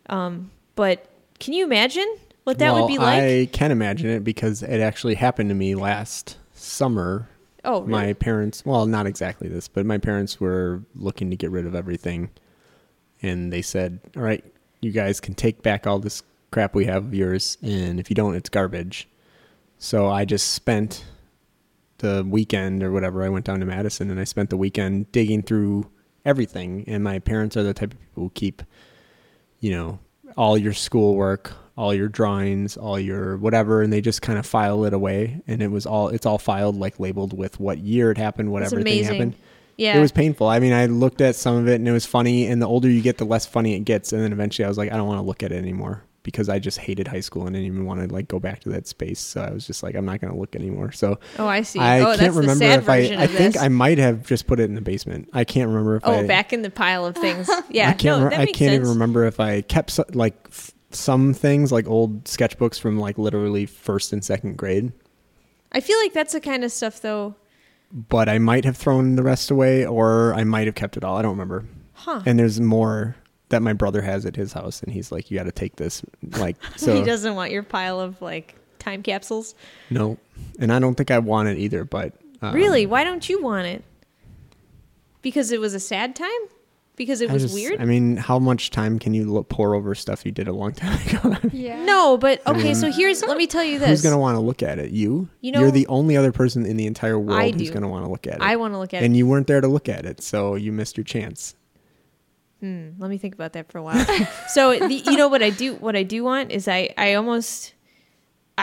Um, but can you imagine what that well, would be like? I can imagine it because it actually happened to me last summer. oh, really? My parents, well, not exactly this, but my parents were looking to get rid of everything. And they said, all right, you guys can take back all this crap we have of yours. And if you don't, it's garbage. So I just spent the weekend or whatever. I went down to Madison and I spent the weekend digging through everything. And my parents are the type of people who keep, you know, all your schoolwork, all your drawings, all your whatever, and they just kind of file it away. And it was all it's all filed like labeled with what year it happened, That's whatever thing amazing. happened. Yeah, It was painful. I mean, I looked at some of it and it was funny. And the older you get, the less funny it gets. And then eventually, I was like, I don't want to look at it anymore because I just hated high school and didn't even want to like go back to that space. So I was just like, I'm not going to look anymore. So Oh, I see. I oh, can't that's remember the sad if I. I think this. I might have just put it in the basement. I can't remember if Oh, I. back in the pile of things. [laughs] Yeah, I can't. no, re- I can't sense. even remember if I kept so, like f- some things, like old sketchbooks from like literally first and second grade. I feel like that's the kind of stuff, though. But I might have thrown the rest away, or I might have kept it all. I don't remember. Huh? And there's more that my brother has at his house, and he's like, "You got to take this." Like, [laughs] so he doesn't want your pile of like time capsules. no, and I don't think I want it either. But um, really? Why don't you want it? Because it was a sad time. Because it I was just- weird. I mean, how much time can you lo- pore over stuff you did a long [laughs] time ago? Yeah. no, but okay. So here's. Let me tell you this. Who's gonna want to look at it? You. You know- You're the only other person in the entire world who's gonna want to look at it. I want to look at it, and you weren't there to look at it, so you missed your chance. Hmm, let me think about that for a while. [laughs] so the, you know what I do? What I do want is I. I almost.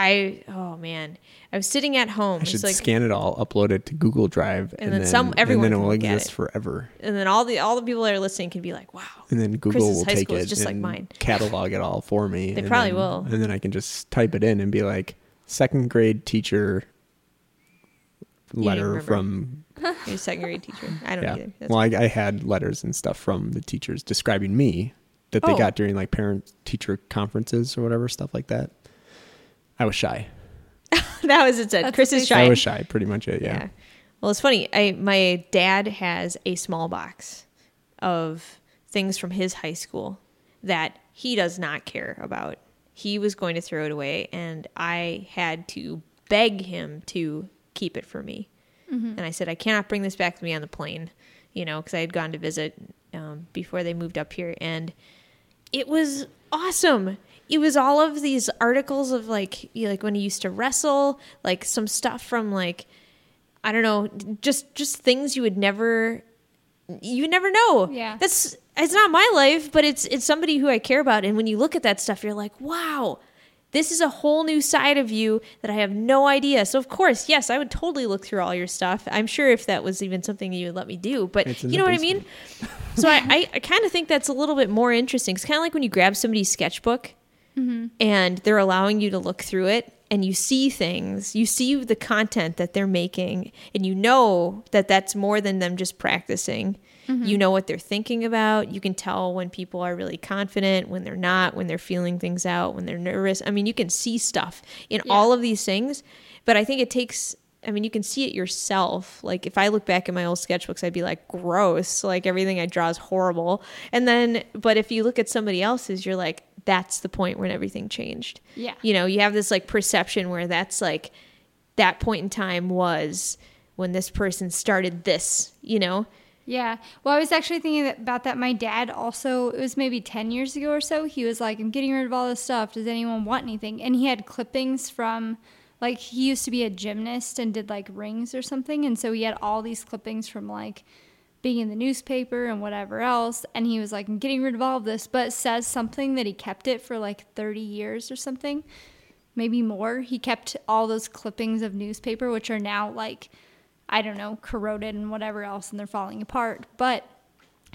I. Oh man. I was sitting at home. I should like, scan it all, upload it to Google Drive, And then some- and everyone then it'll exist it. forever. and then all the all the people that are listening can be like, "Wow, And then Google Chris's will high take it just like mine. catalog it all for me. They and probably then- will. And then I can just type it in and be like, second grade teacher letter from [laughs] you're a second grade teacher." I don't yeah. either. That's Well, I, I had letters and stuff from the teachers describing me that they Oh. got during like parent teacher conferences or whatever stuff like that. I was shy. [laughs] that was it. Said Chris is shy. I was shy, pretty much it. Yeah. Yeah. Well, it's funny. I my dad has a small box of things from his high school that he does not care about. He was going to throw it away, and I had to beg him to keep it for me. And I said, I cannot bring this back to me on the plane, you know, because I had gone to visit um, before they moved up here, and it was awesome. It was all of these articles of like, you know, like when he used to wrestle, like some stuff from like I don't know, just just things you would never you never know. Yeah. That's it's not my life, but it's it's somebody who I care about and when you look at that stuff you're like, "Wow. This is a whole new side of you that I have no idea." So of course, yes, I would totally look through all your stuff. I'm sure if that was even something you would let me do, but you know what I mean? so I, I, I kind of think that's a little bit more interesting. It's kind of like when you grab somebody's sketchbook Mm-hmm. and they're allowing you to look through it and you see things you see the content that they're making and you know that that's more than them just practicing you know what they're thinking about you can tell when people are really confident when they're not when they're feeling things out when they're nervous i mean you can see stuff in Yeah. all of these things but i think it takes I mean, you can see it yourself. Like, if I look back at my old sketchbooks, I'd be like, gross. Like, everything I draw is horrible. And then, but if you look at somebody else's, you're like, that's the point when everything changed. Yeah. You know, you have this like perception where that's like, that point in time was when this person started this, you know? Yeah. Well, I was actually thinking about that. My dad also, it was maybe 10 years ago or so, he was like, I'm getting rid of all this stuff. Does anyone want anything? And he had clippings from, like, he used to be a gymnast and did like rings or something. And so he had all these clippings from like being in the newspaper and whatever else. And he was like, I'm getting rid of all of this, but says something that he kept it for like 30 years or something, maybe more. He kept all those clippings of newspaper, which are now like, I don't know, corroded and whatever else, and they're falling apart. But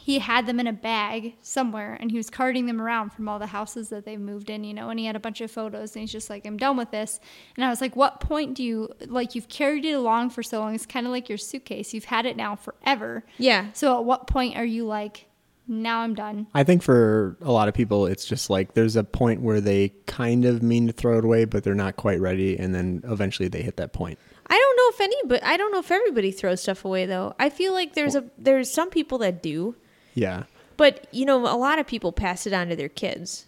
he had them in a bag somewhere and he was carting them around from all the houses that they moved in, you know, and he had a bunch of photos and he's just like, I'm done with this. And I was like, what point do you, like, you've carried it along for so long. It's kind of like your suitcase. You've had it now forever. Yeah. So at what point are you like, now I'm done? I think for a lot of people, it's just like there's a point where they kind of mean to throw it away, but they're not quite ready, and then eventually they hit that point. I don't know if any, but I don't know if everybody throws stuff away though. I feel like there's a there's some people that do, Yeah. but you know, a lot of people pass it on to their kids,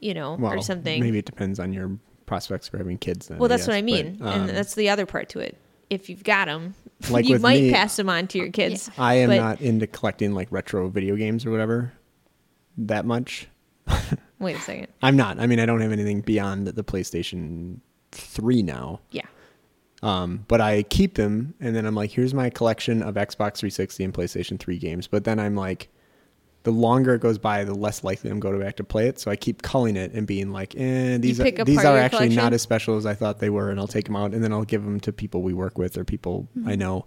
you know, Well, or something. Maybe it depends on your prospects for having kids. Then, well, that's guess, what I but, mean, um, and that's the other part to it. If you've got them, [laughs] Like you might me- pass them on to your kids. I am but- not into collecting like retro video games or whatever that much. [laughs] Wait a second. I'm not. I mean, I don't have anything beyond the PlayStation 3 now. Yeah. Um, but I keep them, and then I'm like, here's my collection of Xbox 360 and PlayStation 3 games. But then I'm like, the longer it goes by, the less likely I'm going to back to play it. So I keep culling it and being like, eh, these are, these are actually collection? not as special as I thought they were, and I'll take them out, and then I'll give them to people we work with or people Mm-hmm. I know,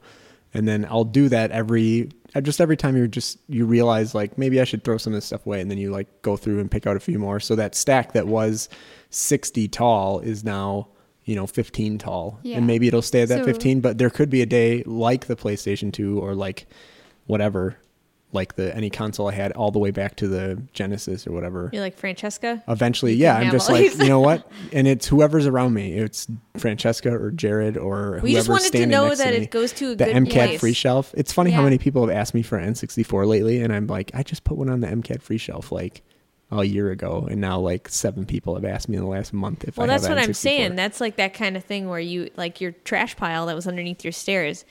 and then I'll do that every uh, just every time you're just you realize like maybe I should throw some of this stuff away, and then you like go through and pick out a few more. So that stack that was 60 tall is now you know 15 tall, Yeah. and maybe it'll stay at that So- 15 but there could be a day like the PlayStation 2 or like whatever like the any console I had all the way back to the Genesis or whatever. You're like Francesca. Eventually, yeah, I'm just like, you know what? [laughs] And it's whoever's around me. It's Francesca or Jared or We just wanted to know that to me. it goes to a the good MCAD place. free shelf. It's funny how many people have asked me for an N64 lately, and I'm like, I just put one on the MCAD free shelf like a year ago, and now like seven people have asked me in the last month if Well, I that's what I'm saying. That's like that kind of thing where you like your trash pile that was underneath your stairs.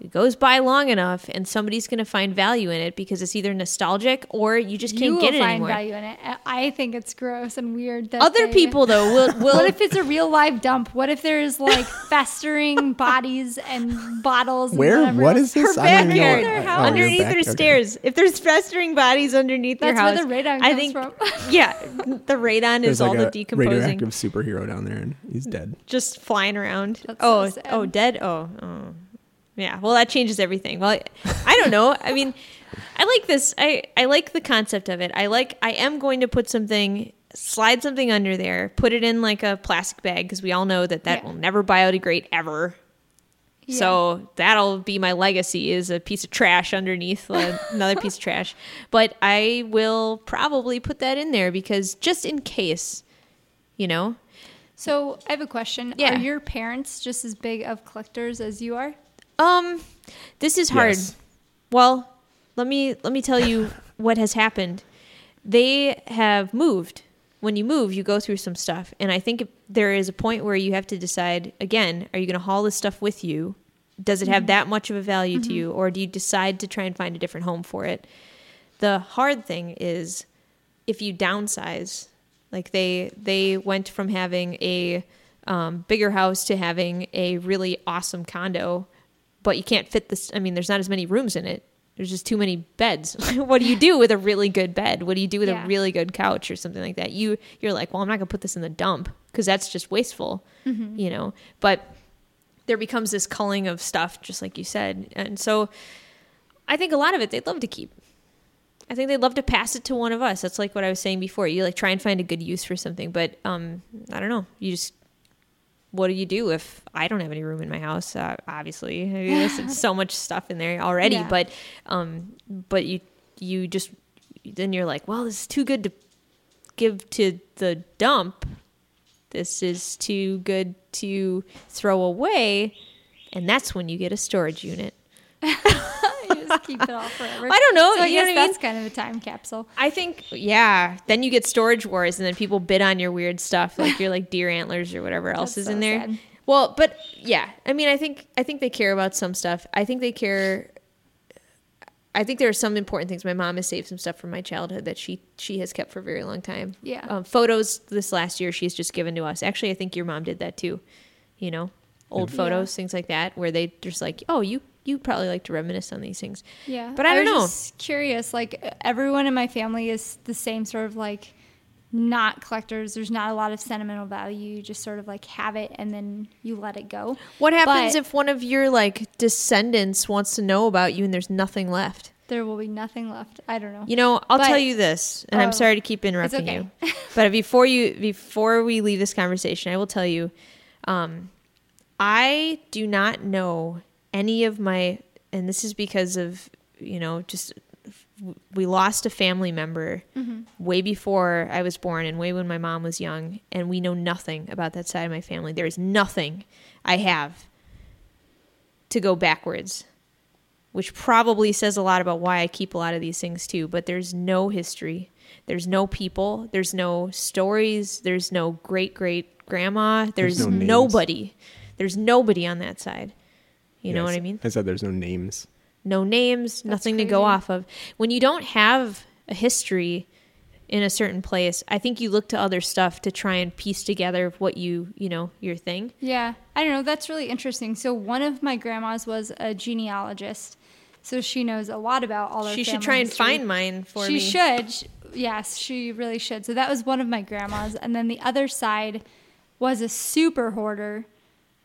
It goes by long enough, and somebody's going to find value in it because it's either nostalgic or you just can't get anymore you will get it find anymore. value in it. I think it's gross and weird. That Other they- people though will [laughs] will What if it's a real live dump? What if there's like [laughs] festering bodies and bottles? Where? whatever What else? is this? her I don't even know backyard what- Their oh, house. your underneath back- her okay. stairs. If there's festering bodies underneath That's your where the radon I comes think from. [laughs] yeah, the radon There's is like all a the decomposing, radioactive superhero down there, and he's dead. just flying around. That's oh, so oh, sad. oh, dead. Oh, oh, yeah. Well, that changes everything. Well, I, I don't know. I mean, I like this. I I like the concept of it. I like. I am going to put something, slide something under there, put it in like a plastic bag because we all know that that Yeah. will never biodegrade ever. So that'll be my legacy is a piece of trash underneath [laughs] another piece of trash. But I will probably put that in there because just in case, you know. So I have a question. Yeah. Are your parents just as big of collectors as you are? Um, this is hard. Yes. Well, let me let me tell you [laughs] what has happened. They have moved. When you move, you go through some stuff, and I think there is a point where you have to decide again: Are you going to haul this stuff with you? Does it have that much of a value to you, or do you decide to try and find a different home for it? The hard thing is if you downsize like they they went from having a um, bigger house to having a really awesome condo but you can't fit this i mean there's not as many rooms in it there's just too many beds [laughs] what do you do with a really good bed what do you do with Yeah. a really good couch or something like that you you're like well i'm not going to put this in the dump because that's just wasteful you know but there becomes this culling of stuff just like you said and so i think a lot of it they'd love to keep I think they'd love to pass it to one of us. That's like what I was saying before. You like try and find a good use for something, but um, I don't know. You just what do you do if I don't have any room in my house? Uh, obviously, I mean, there's so much stuff in there already. Yeah. But um, but you you just then you're like, well, this is too good to give to the dump. This is too good to throw away, and that's when you get a storage unit. [laughs] just [laughs] keep it all forever. I don't know. So I you know guess what I mean? that's kind of a time capsule. I think, yeah. Then you get storage wars, and then people bid on your weird stuff, like your like deer antlers or whatever [laughs] else That's is in there. sad. Well, but yeah, I mean, I think I think they care about some stuff. I think they care. I think there are some important things. My mom has saved some stuff from my childhood that she she has kept for a very long time. Yeah. um, photos this last year she's just given to us. Actually, I think your mom did that too. You know, old Yeah. photos, things like that, where they just like, oh, you you probably like to reminisce on these things. Yeah, But I don't was know. Just curious, like everyone in my family is the same sort of like not collectors. There's not a lot of sentimental value. You just sort of like have it and then you let it go. What happens But if one of your like descendants wants to know about you and there's nothing left? there will be nothing left? I don't know. You know, I'll But- tell you this, and Oh, I'm sorry to keep interrupting okay. you, [laughs] but before you before we leave this conversation, I will tell you, um, I do not know any of my, and this is because of you know just we lost a family member Mm-hmm. way before I was born and way when my mom was young, and we know nothing about that side of my family. There is nothing I have to go backwards, which probably says a lot about why I keep a lot of these things too. But there's no history, there's no people, there's no stories, there's no great great grandma, there's, There's no names. nobody, there's nobody on that side. You know what I mean? I said there's no names. no names, nothing to go off of. When you don't have a history in a certain place, I think you look to other stuff to try and piece together what you, you know, your thing. Yeah, I don't know. That's really interesting. So one of my grandmas was a genealogist, so she knows a lot about all. Our She should family try and history. find mine for she me. should. Sh- Yes, she really should. So that was one of my grandmas, and then the other side was a super hoarder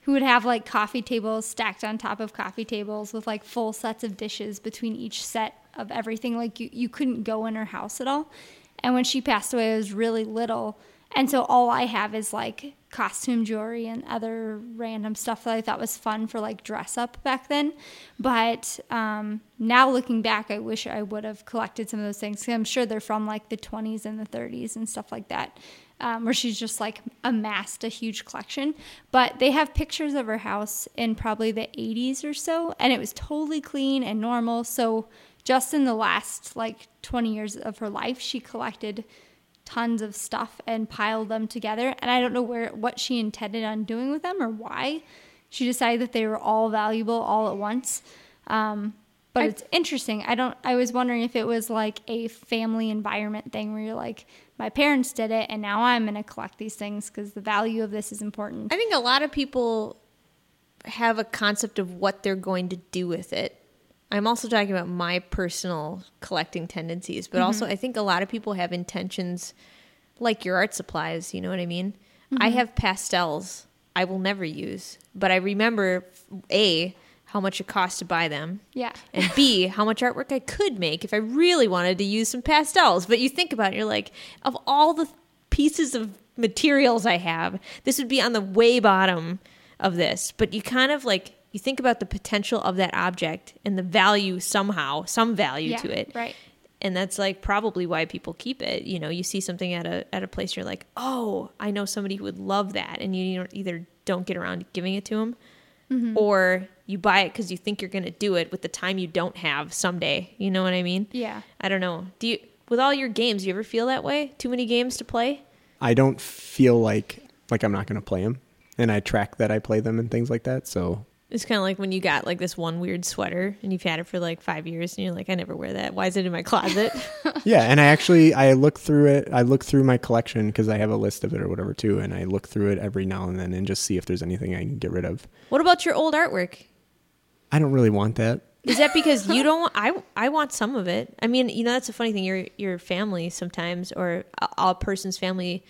who would have like coffee tables stacked on top of coffee tables with like full sets of dishes between each set of everything. Like you, you couldn't go in her house at all. And when she passed away, I was really little. And so all I have is like costume jewelry and other random stuff that I thought was fun for like dress up back then. But um, now looking back, I wish I would have collected some of those things. I'm sure they're from like the 20s and the 30s and stuff like that, um, where she's just like amassed a huge collection. But they have pictures of her house in probably the 80s or so, and it was totally clean and normal. So just in the last like 20 years of her life, she collected tons of stuff and piled them together and i don't know where what she intended on doing with them or why she decided that they were all valuable all at once um, but I- it's interesting i don't i was wondering if it was like a family environment thing where you're like my parents did it and now i'm going to collect these things because the value of this is important I think a lot of people have a concept of what they're going to do with it. I'm also talking about my personal collecting tendencies, but also mm-hmm. I think a lot of people have intentions like your art supplies, you know what I mean? I mm-hmm. have pastels I will never use, but I remember A, how much it costs to buy them. yeah and B, how much artwork I could make if I really wanted to use some pastels. But you think about it, you're like, of all the pieces of materials I have, this would be on the way bottom of this. But you kind of like, you think about the potential of that object and the value somehow, some value yeah to it. right And that's like probably why people keep it. You know, you see something at a at a place, you're like, oh, I know somebody who would love that, and you either don't get around to giving it to them, Mm-hmm. or you buy it because you think you're going to do it with the time you don't have someday. You know what I mean? yeah I don't know. Do you with all your games? You ever feel that way? Too many games to play? I don't feel like like I'm not going to play them, and I track that I play them and things like that. So It's kind of like when you got like this one weird sweater and you've had it for like five years, and you're like, I never wear that. Why is it in my closet? [laughs] yeah, and I actually I look through it. I look through my collection because I have a list of it or whatever too, and I look through it every now and then and just see if there's anything I can get rid of. what about your old artwork? I don't really want that. Is that because you [laughs] don't? I I want some of it. I mean, you know, that's a funny thing. Your your family sometimes, or a, a person's family,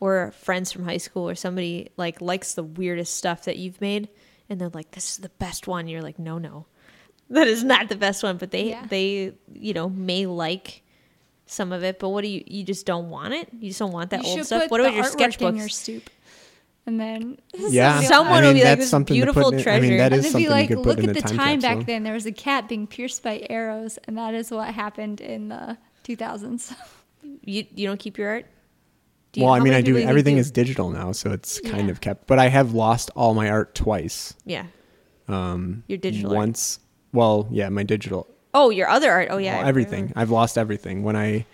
or friends from high school, or somebody like likes the weirdest stuff that you've made, and they're like, "This is the best one." You're like, "No, no, [laughs] that is not the best one." But they Yeah. they you know may like some of it, but what do you you just don't want it? You just don't want that you old stuff. put What the about your artwork in your sketchbooks? Stoop, and then Yeah, Someone I will be like, that's "This something to put beautiful in- I treasure." mean, that and is then be like, look at a the time, time back then. There was a cat being pierced by arrows, and that is what happened in the 2000s. You you don't keep your art? Do you- Well, I mean, I do. Everything do? is digital now, so it's kind Yeah. of kept. But I have lost all my art twice. yeah. Um, Your digital art. once. Well, yeah, my digital. Oh, your other art. Oh yeah, well, everything. I've lost everything. When I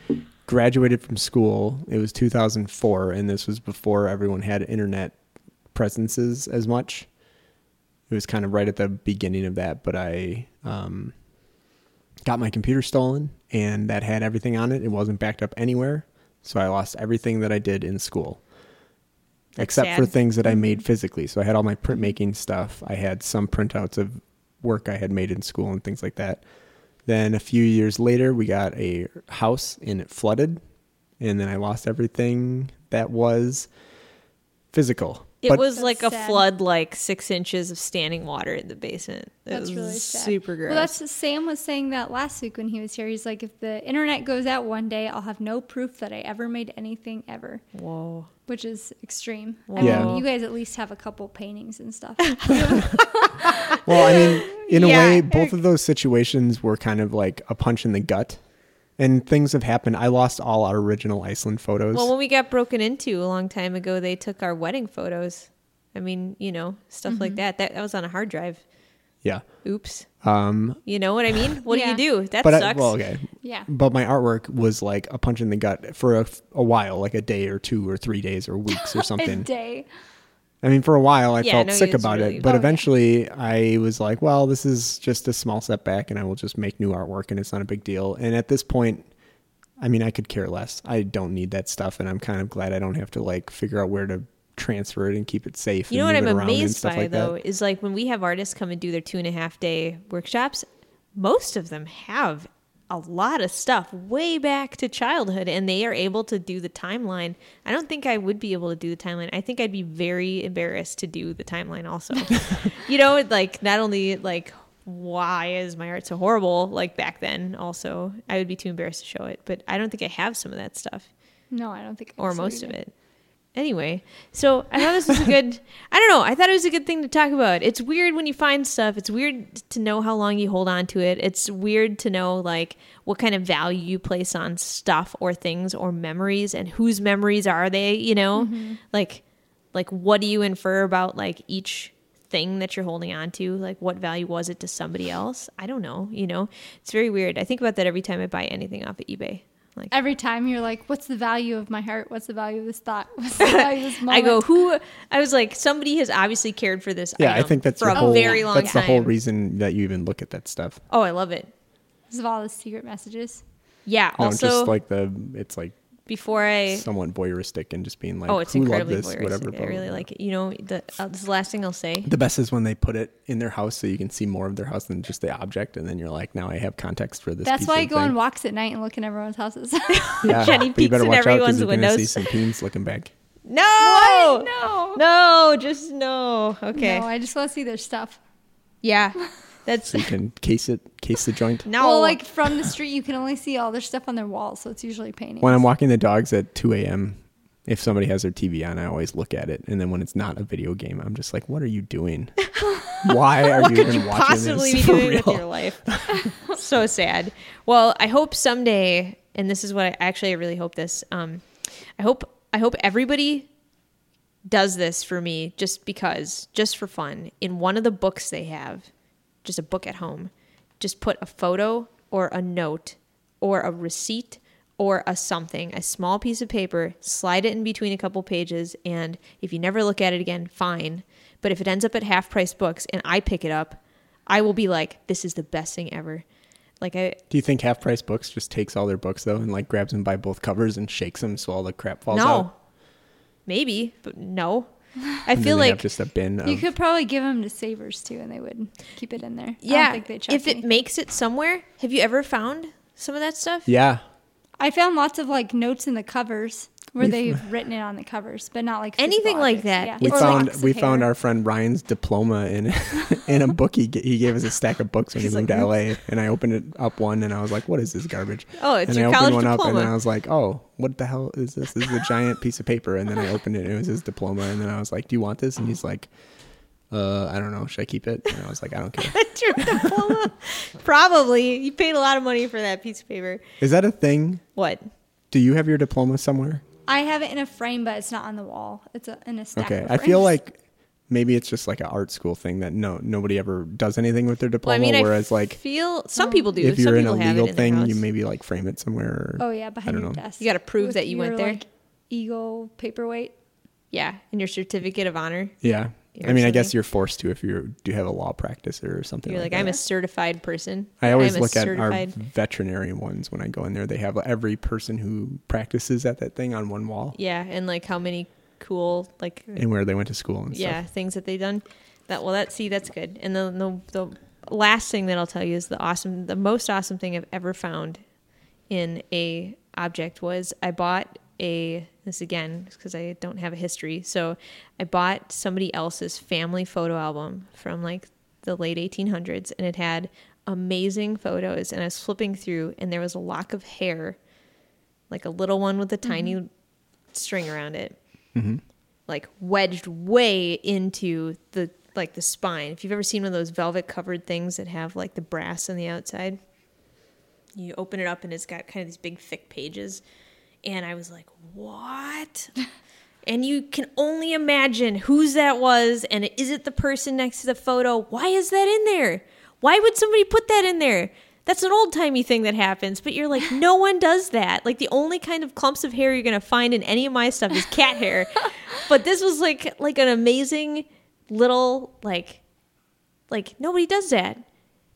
graduated from school, it was 2004, and this was before everyone had internet presences as much. It was kind of right at the beginning of that, but I um, got my computer stolen, and that had everything on it. It wasn't backed up anywhere, so I lost everything that I did in school. Except for sad. Mm-hmm. things that I made physically. So I had all my printmaking stuff. I had some printouts of work I had made in school and things like that. Then a few years later, we got a house and it flooded, and then I lost everything that was physical. It But- was That's like a sad. flood, like six inches of standing water in the basement. It That's was really sad. super gross. Well, that's Sam was saying that last week when he was here. He's like, if the internet goes out one day, I'll have no proof that I ever made anything ever, Whoa. which is extreme. I Yeah. mean, you guys at least have a couple paintings and stuff. [laughs] Well, I mean, in a Yeah, way, both of those situations were kind of like a punch in the gut. And things have happened. I lost all our original Iceland photos. Well, when we got broken into a long time ago, they took our wedding photos. I mean, you know, stuff Mm-hmm. like that. That that was on a hard drive. yeah. Oops. Um, You know what I mean? What Yeah. do you do? That but I, sucks. well, okay. yeah. But my artwork was like a punch in the gut for a, a while, like a day or two or three days or weeks or [laughs] A something. day. I mean, for a while I Yeah, felt no, sick about really- it, but Oh, yeah. eventually I was like, well, this is just a small setback and I will just make new artwork and it's not a big deal. And at this point, I mean, I could care less. I don't need that stuff and I'm kind of glad I don't have to like figure out where to transfer it and keep it safe. You know what I'm amazed by like though that. is like when we have artists come and do their two and a half day workshops, most of them have a lot of stuff way back to childhood and they are able to do the timeline. I don't think I would be able to do the timeline. I think I'd be very embarrassed to do the timeline also. [laughs] you know, like not only like why is my art so horrible like back then also I would be too embarrassed to show it, but I don't think I have some of that stuff No, I don't think. I or most of it. Anyway, so I thought this was a good. [laughs] I don't know. I thought it was a good thing to talk about. It's weird when you find stuff. It's weird to know how long you hold on to it. It's weird to know like what kind of value you place on stuff or things or memories and whose memories are they. You know, mm-hmm. like like what do you infer about like each thing that you're holding on to? Like what value was it to somebody else? I don't know. You know, it's very weird. I think about that every time I buy anything off of eBay. Like Every time you're like, "What's the value of my heart? What's the value of this thought? [laughs] What's the [laughs] value of this I go, who? I was like, somebody has obviously cared for this. Yeah, I think that's for a whole, very long that's time. the whole reason that you even look at that stuff. Oh, I love it. Because of all the secret messages. Yeah. No, also, just like the, it's like before I. somewhat voyeuristic and just being like, oh, it's who loved incredibly this, whatever. voyeuristic. blah, I really blah. like it. You know, the uh, this is the last thing I'll say. The best is when they put it in their house so you can see more of their house than just the object, and then you're like, now I have context for this. That's piece why I go thing. on walks at night and look in everyone's houses. [laughs] [laughs] Yeah, Jenny but you peeks better in watch out 'cause everyone's you're gonna see some teens looking back. No, no. no, just no. Okay, No, I just want to see their stuff. yeah, [laughs] that's So you can case it, case the joint. no. Well, like from the street, you can only see all their stuff on their walls, so it's usually paintings. When I'm walking the dogs at 2 a.m., if somebody has their TV on, I always look at it, and then when it's not a video game, I'm just like, "What are you doing? [laughs] Why are you What could even you watching possibly this be [laughs] for doing with your life? [laughs] so sad. Well, I hope someday, and this is what I actually I really hope this. Um, I hope I hope everybody does this for me just because, just for fun. In one of the books they have, just a book at home, just put a photo or a note or a receipt or a something, a small piece of paper, slide it in between a couple pages, and if you never look at it again, fine. But if it ends up at half price books and I pick it up, I will be like, this is the best thing ever. Like I Do you think Half Price Books just takes all their books though and like grabs them by both covers and shakes them so all the crap falls no, out? No. Maybe, but no. I And feel like just a bin. Of, you could probably give them to savers too, and they would keep it in there. I yeah. don't think they check If it makes it somewhere, have you ever found some of that stuff? yeah, I found lots of like notes in the covers. Where they've [laughs] written it on the covers, but not like Anything like objects. that. Yeah. We Or found locks of we found our friend Ryan's diploma in [laughs] in a book. He, ga- he gave us a stack of books when He's he moved like, to LA, and I opened it up one, and I was like, "What is this garbage?" Oh, it's and your I opened college one up, and. I was like, "Oh, what the hell is this? This is a giant piece of paper." And then I opened it, and it was his diploma, and then I was like, "Do you want this?" And he's like, "Uh, I don't know. Should I keep it?" And I was like, "I don't care." [laughs] That's your diploma. Probably. You paid a lot of money for that piece of paper. Is that a thing? What? Do you have your diploma somewhere? I have it in a frame, but it's not on the wall. It's a, in a stack. Okay, of I feel like maybe it's just like an art school thing that no nobody ever does anything with their Well, I diploma. mean, I whereas like feel some people do. if you're in a people have it legal in thing, you maybe like frame it somewhere. Or, Oh yeah, behind I your know. desk. You gotta prove With that you went there. Like, Eagle paperweight. Yeah, and your certificate of honor. Yeah. I mean, I guess you're forced to if you do have a law practice or something. You're like, like, I'm a certified person. I always I'm look at our veterinary ones when I go in there. They have every person who practices at that thing on one wall Yeah, and like how many cool like and where they went to school and yeah stuff. things that they've done. That well, that see that's good. And the the the last thing that I'll tell you is the awesome, the most awesome thing I've ever found in a object was I bought a this again because I don't have a history. So I bought somebody else's family photo album from like the late 1800s, and it had amazing photos. And I was flipping through, and there was a lock of hair, like a little one with a mm-hmm. tiny string around it, mm-hmm. like wedged way into the like the spine. If you've ever seen one of those velvet covered things that have like the brass on the outside, you open it up and it's got kind of these big thick pages. And I was like, what? [laughs] and you can only imagine whose that was. And is it the person next to the photo? Why is that in there? Why would somebody put that in there? That's an old timey thing that happens, but you're like, no one does that. Like the only kind of clumps of hair you're gonna find in any of my stuff is cat hair. [laughs] but this was like like an amazing little like like nobody does that.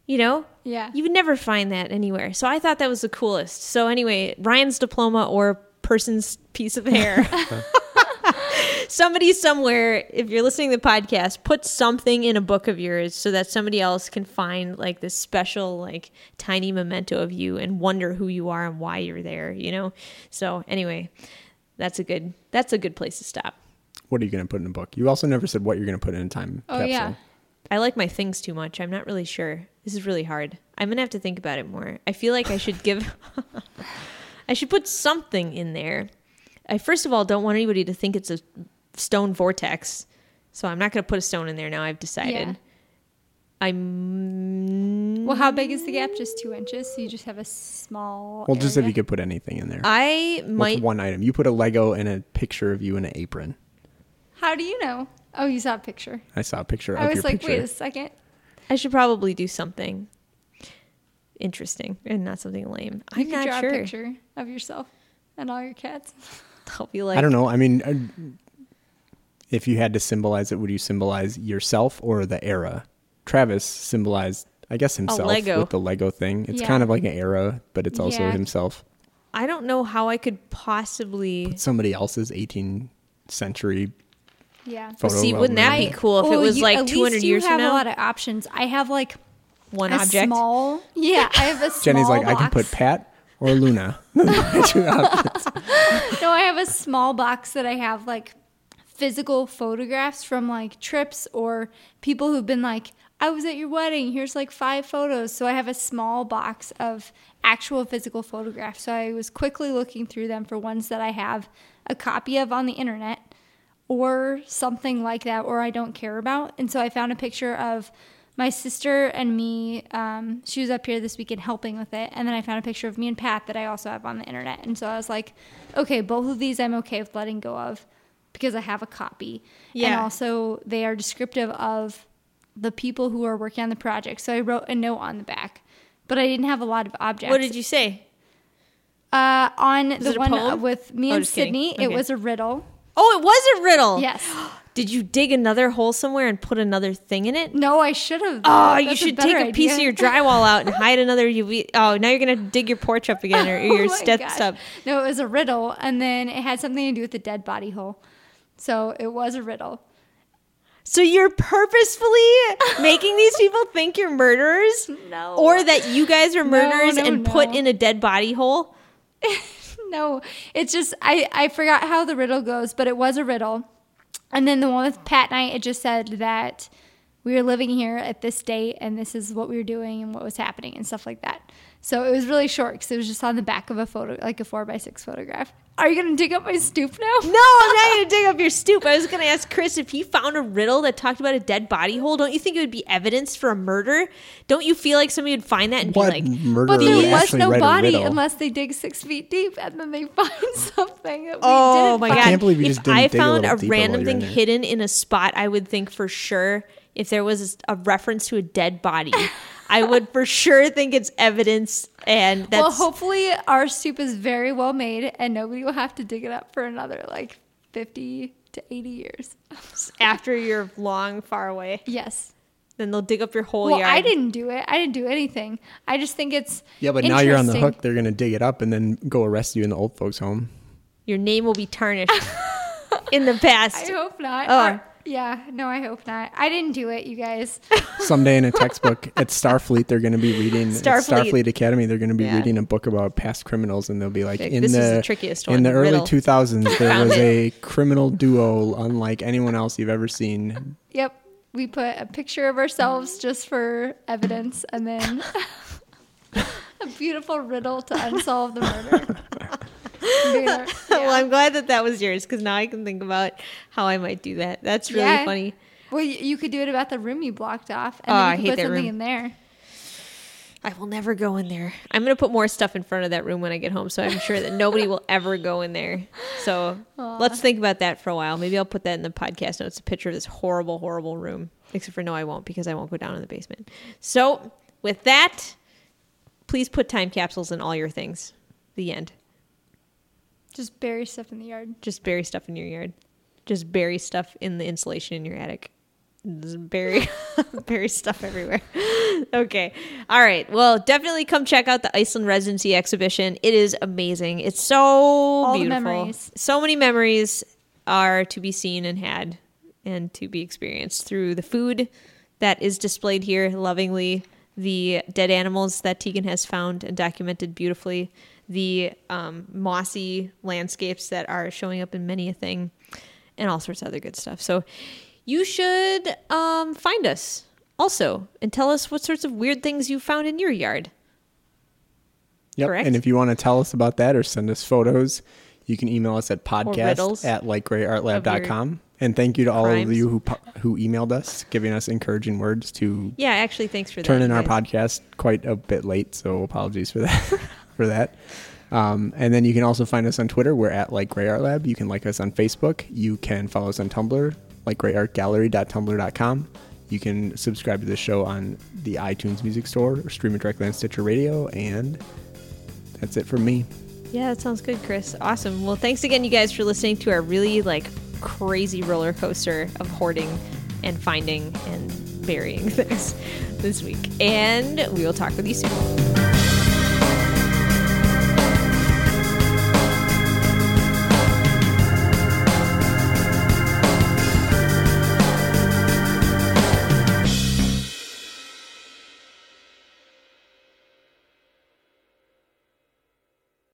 You know? Yeah. You would never find that anywhere. So I thought that was the coolest. So anyway, Ryan's diploma or person's piece of hair. [laughs] somebody somewhere, if you're listening to the podcast, put something in a book of yours so that somebody else can find like this special, like tiny memento of you and wonder who you are and why you're there, you know? So anyway, that's a good that's a good place to stop. What are you going to put in a book? You also never said what you're going to put in a time Oh capsule. yeah. I like my things too much. I'm not really sure. This is really hard. I'm gonna have to think about it more. I feel like I should give. [laughs] I should put something in there. I first of all don't want anybody to think it's a stone vortex, so I'm not gonna put a stone in there now. I've decided. Yeah. I'm. Well, how big is the gap? Just two inches. So you just have a small. Well, just if you could put anything in there. I What's might. one item? You put a Lego and a picture of you in an apron. How do you know? Oh, you saw a picture. I saw a picture of I was your like, picture. wait a second. I should probably do something interesting and not something lame. You I'm could not draw sure. a picture of yourself and all your cats. [laughs] I'll be like, I don't know. I mean, uh, if you had to symbolize it, would you symbolize yourself or the era? Travis symbolized, I guess, himself Lego. with the Lego thing. It's Yeah. kind of like an era, but it's also Yeah. himself. I don't know how I could possibly. Somebody else's 18th century Yeah. photo. see, wouldn't that be cool if it Oh, was you- like at 200 least years you from have now? a lot of options. I have like One a object. small. [laughs] Yeah, I have a small. [laughs] Jenny's like, I can put Pat or Luna. [laughs] Two. No, I have a small box that I have like physical photographs from like trips or people who've been like, I was at your wedding. Here's like five photos. So I have a small box of actual physical photographs. So I was quickly looking through them for ones that I have a copy of on the internet or something like that or I don't care about. And so I found a picture of my sister and me. Um, she was up here this weekend helping with it. And then I found a picture of me and Pat that I also have on the internet. And so I was like, okay, both of these I'm okay with letting go of because I have a copy. And Yeah. also they are descriptive of the people who are working on the project. So I wrote a note on the back. But I didn't have a lot of objects. What did you say? Uh, on the one poem? with me Oh, and. Sydney, it was a riddle. Oh, it was a riddle. Yes. [gasps] Did you dig another hole somewhere and put another thing in it? No, I should have. Oh, you should take a piece of your [laughs] drywall out and hide another UV. Oh, now you're gonna dig your porch up again or [laughs] Oh your steps up. No, it was a riddle, and then it had something to do with the dead body hole. So it was a riddle. So you're purposefully [laughs] making these people think you're murderers, No. or that you guys are murderers no, and put in a dead body hole. No, it's just I I forgot how the riddle goes, but it was a riddle. And then the one with Pat Knight, it just said that we were living here at this date and this is what we were doing and what was happening and stuff like that. So it was really short because it was just on the back of a photo, like a four by six photograph. Are you gonna dig up my stoop now? No, I'm not going to dig up your stoop. I was going to ask Chris if he found a riddle that talked about a dead body hole. Don't you think it would be evidence for a murder? Don't you feel like somebody would find that and What be like, murder But there would was no body unless they dig six feet deep and then they [laughs] find something that we Oh didn't my find. god! can't believe you if just didn't I dig found little a random thing in hidden in a spot, I would think for sure if there was a reference to a dead body, [laughs] I would for sure think it's evidence, and that's Well, hopefully our soup is very well made and nobody will have to dig it up for another like 50 to 80 years. [laughs] after you're long far away. yes. Then they'll dig up your whole Well, yard. I didn't do it. I didn't do anything. I just think it's Yeah, but now you're on the hook. They're gonna dig it up and then go arrest you in the old folks' home. Your name will be tarnished in the [laughs] past. I hope not. Oh. Or- yeah, no, I hope not. I didn't do it, you guys. [laughs] Someday in a textbook [laughs] at Starfleet, they're going to be reading Starfleet. Starfleet Academy. They're going to be Yeah. reading a book about past criminals, and they'll be like, Like, in this the is the trickiest in the early 2000s, [laughs] there was a criminal duo unlike anyone else you've ever seen. yep. We put a picture of ourselves just for evidence and then a beautiful riddle to unsolve the murder. Our- [laughs] well. I'm glad that that was yours because now I can think about how I might do that. That's really Yeah. funny. Well, you, could do it about the room you blocked off, and Oh, then I you could hate put something room. in there. I will never go in there. I'm going to put more stuff in front of that room when I get home, so I'm sure that nobody will [laughs] ever go in there. So let's think about that for a while. Maybe I'll put that in the podcast notes a picture of this horrible, horrible room. Except for no, I won't because I won't go down in the basement. So with that, please put time capsules in all your things. The end. Just bury stuff in the yard. Just bury stuff in your yard. Just bury stuff in the insulation in your attic. Just bury [laughs] bury stuff everywhere. [laughs] okay. All right. Well, definitely come check out the Iceland Residency exhibition. It is amazing. It's so the beautiful. memories. So many memories are to be seen and had and to be experienced through the food that is displayed here lovingly, the dead animals that Teagan has found and documented beautifully, the um, mossy landscapes that are showing up in many a thing, and all sorts of other good stuff. So you should um, find us also and tell us what sorts of weird things you found in your yard. Yep. Correct. And if you want to tell us about that or send us photos, you can email us at podcast at lightgreyartlab.com. And thank you to all crimes. of you who who emailed us, giving us encouraging words to Yeah, actually, thanks for turning that. our podcast quite a bit late, so apologies for that. [laughs] for that. Um, and then you can also find us on Twitter. We're at Light Grey Art Lab. You can like us on Facebook. You can follow us on Tumblr, like likegrayartgallery.tumblr.com. You can subscribe to the show on the iTunes Music Store or stream it directly on Stitcher Radio. And that's it from me. Yeah, that sounds good, Chris. Awesome. Well, thanks again, you guys, for listening to our really like crazy roller coaster of hoarding and finding and burying [laughs] things this week. And we will talk with you soon.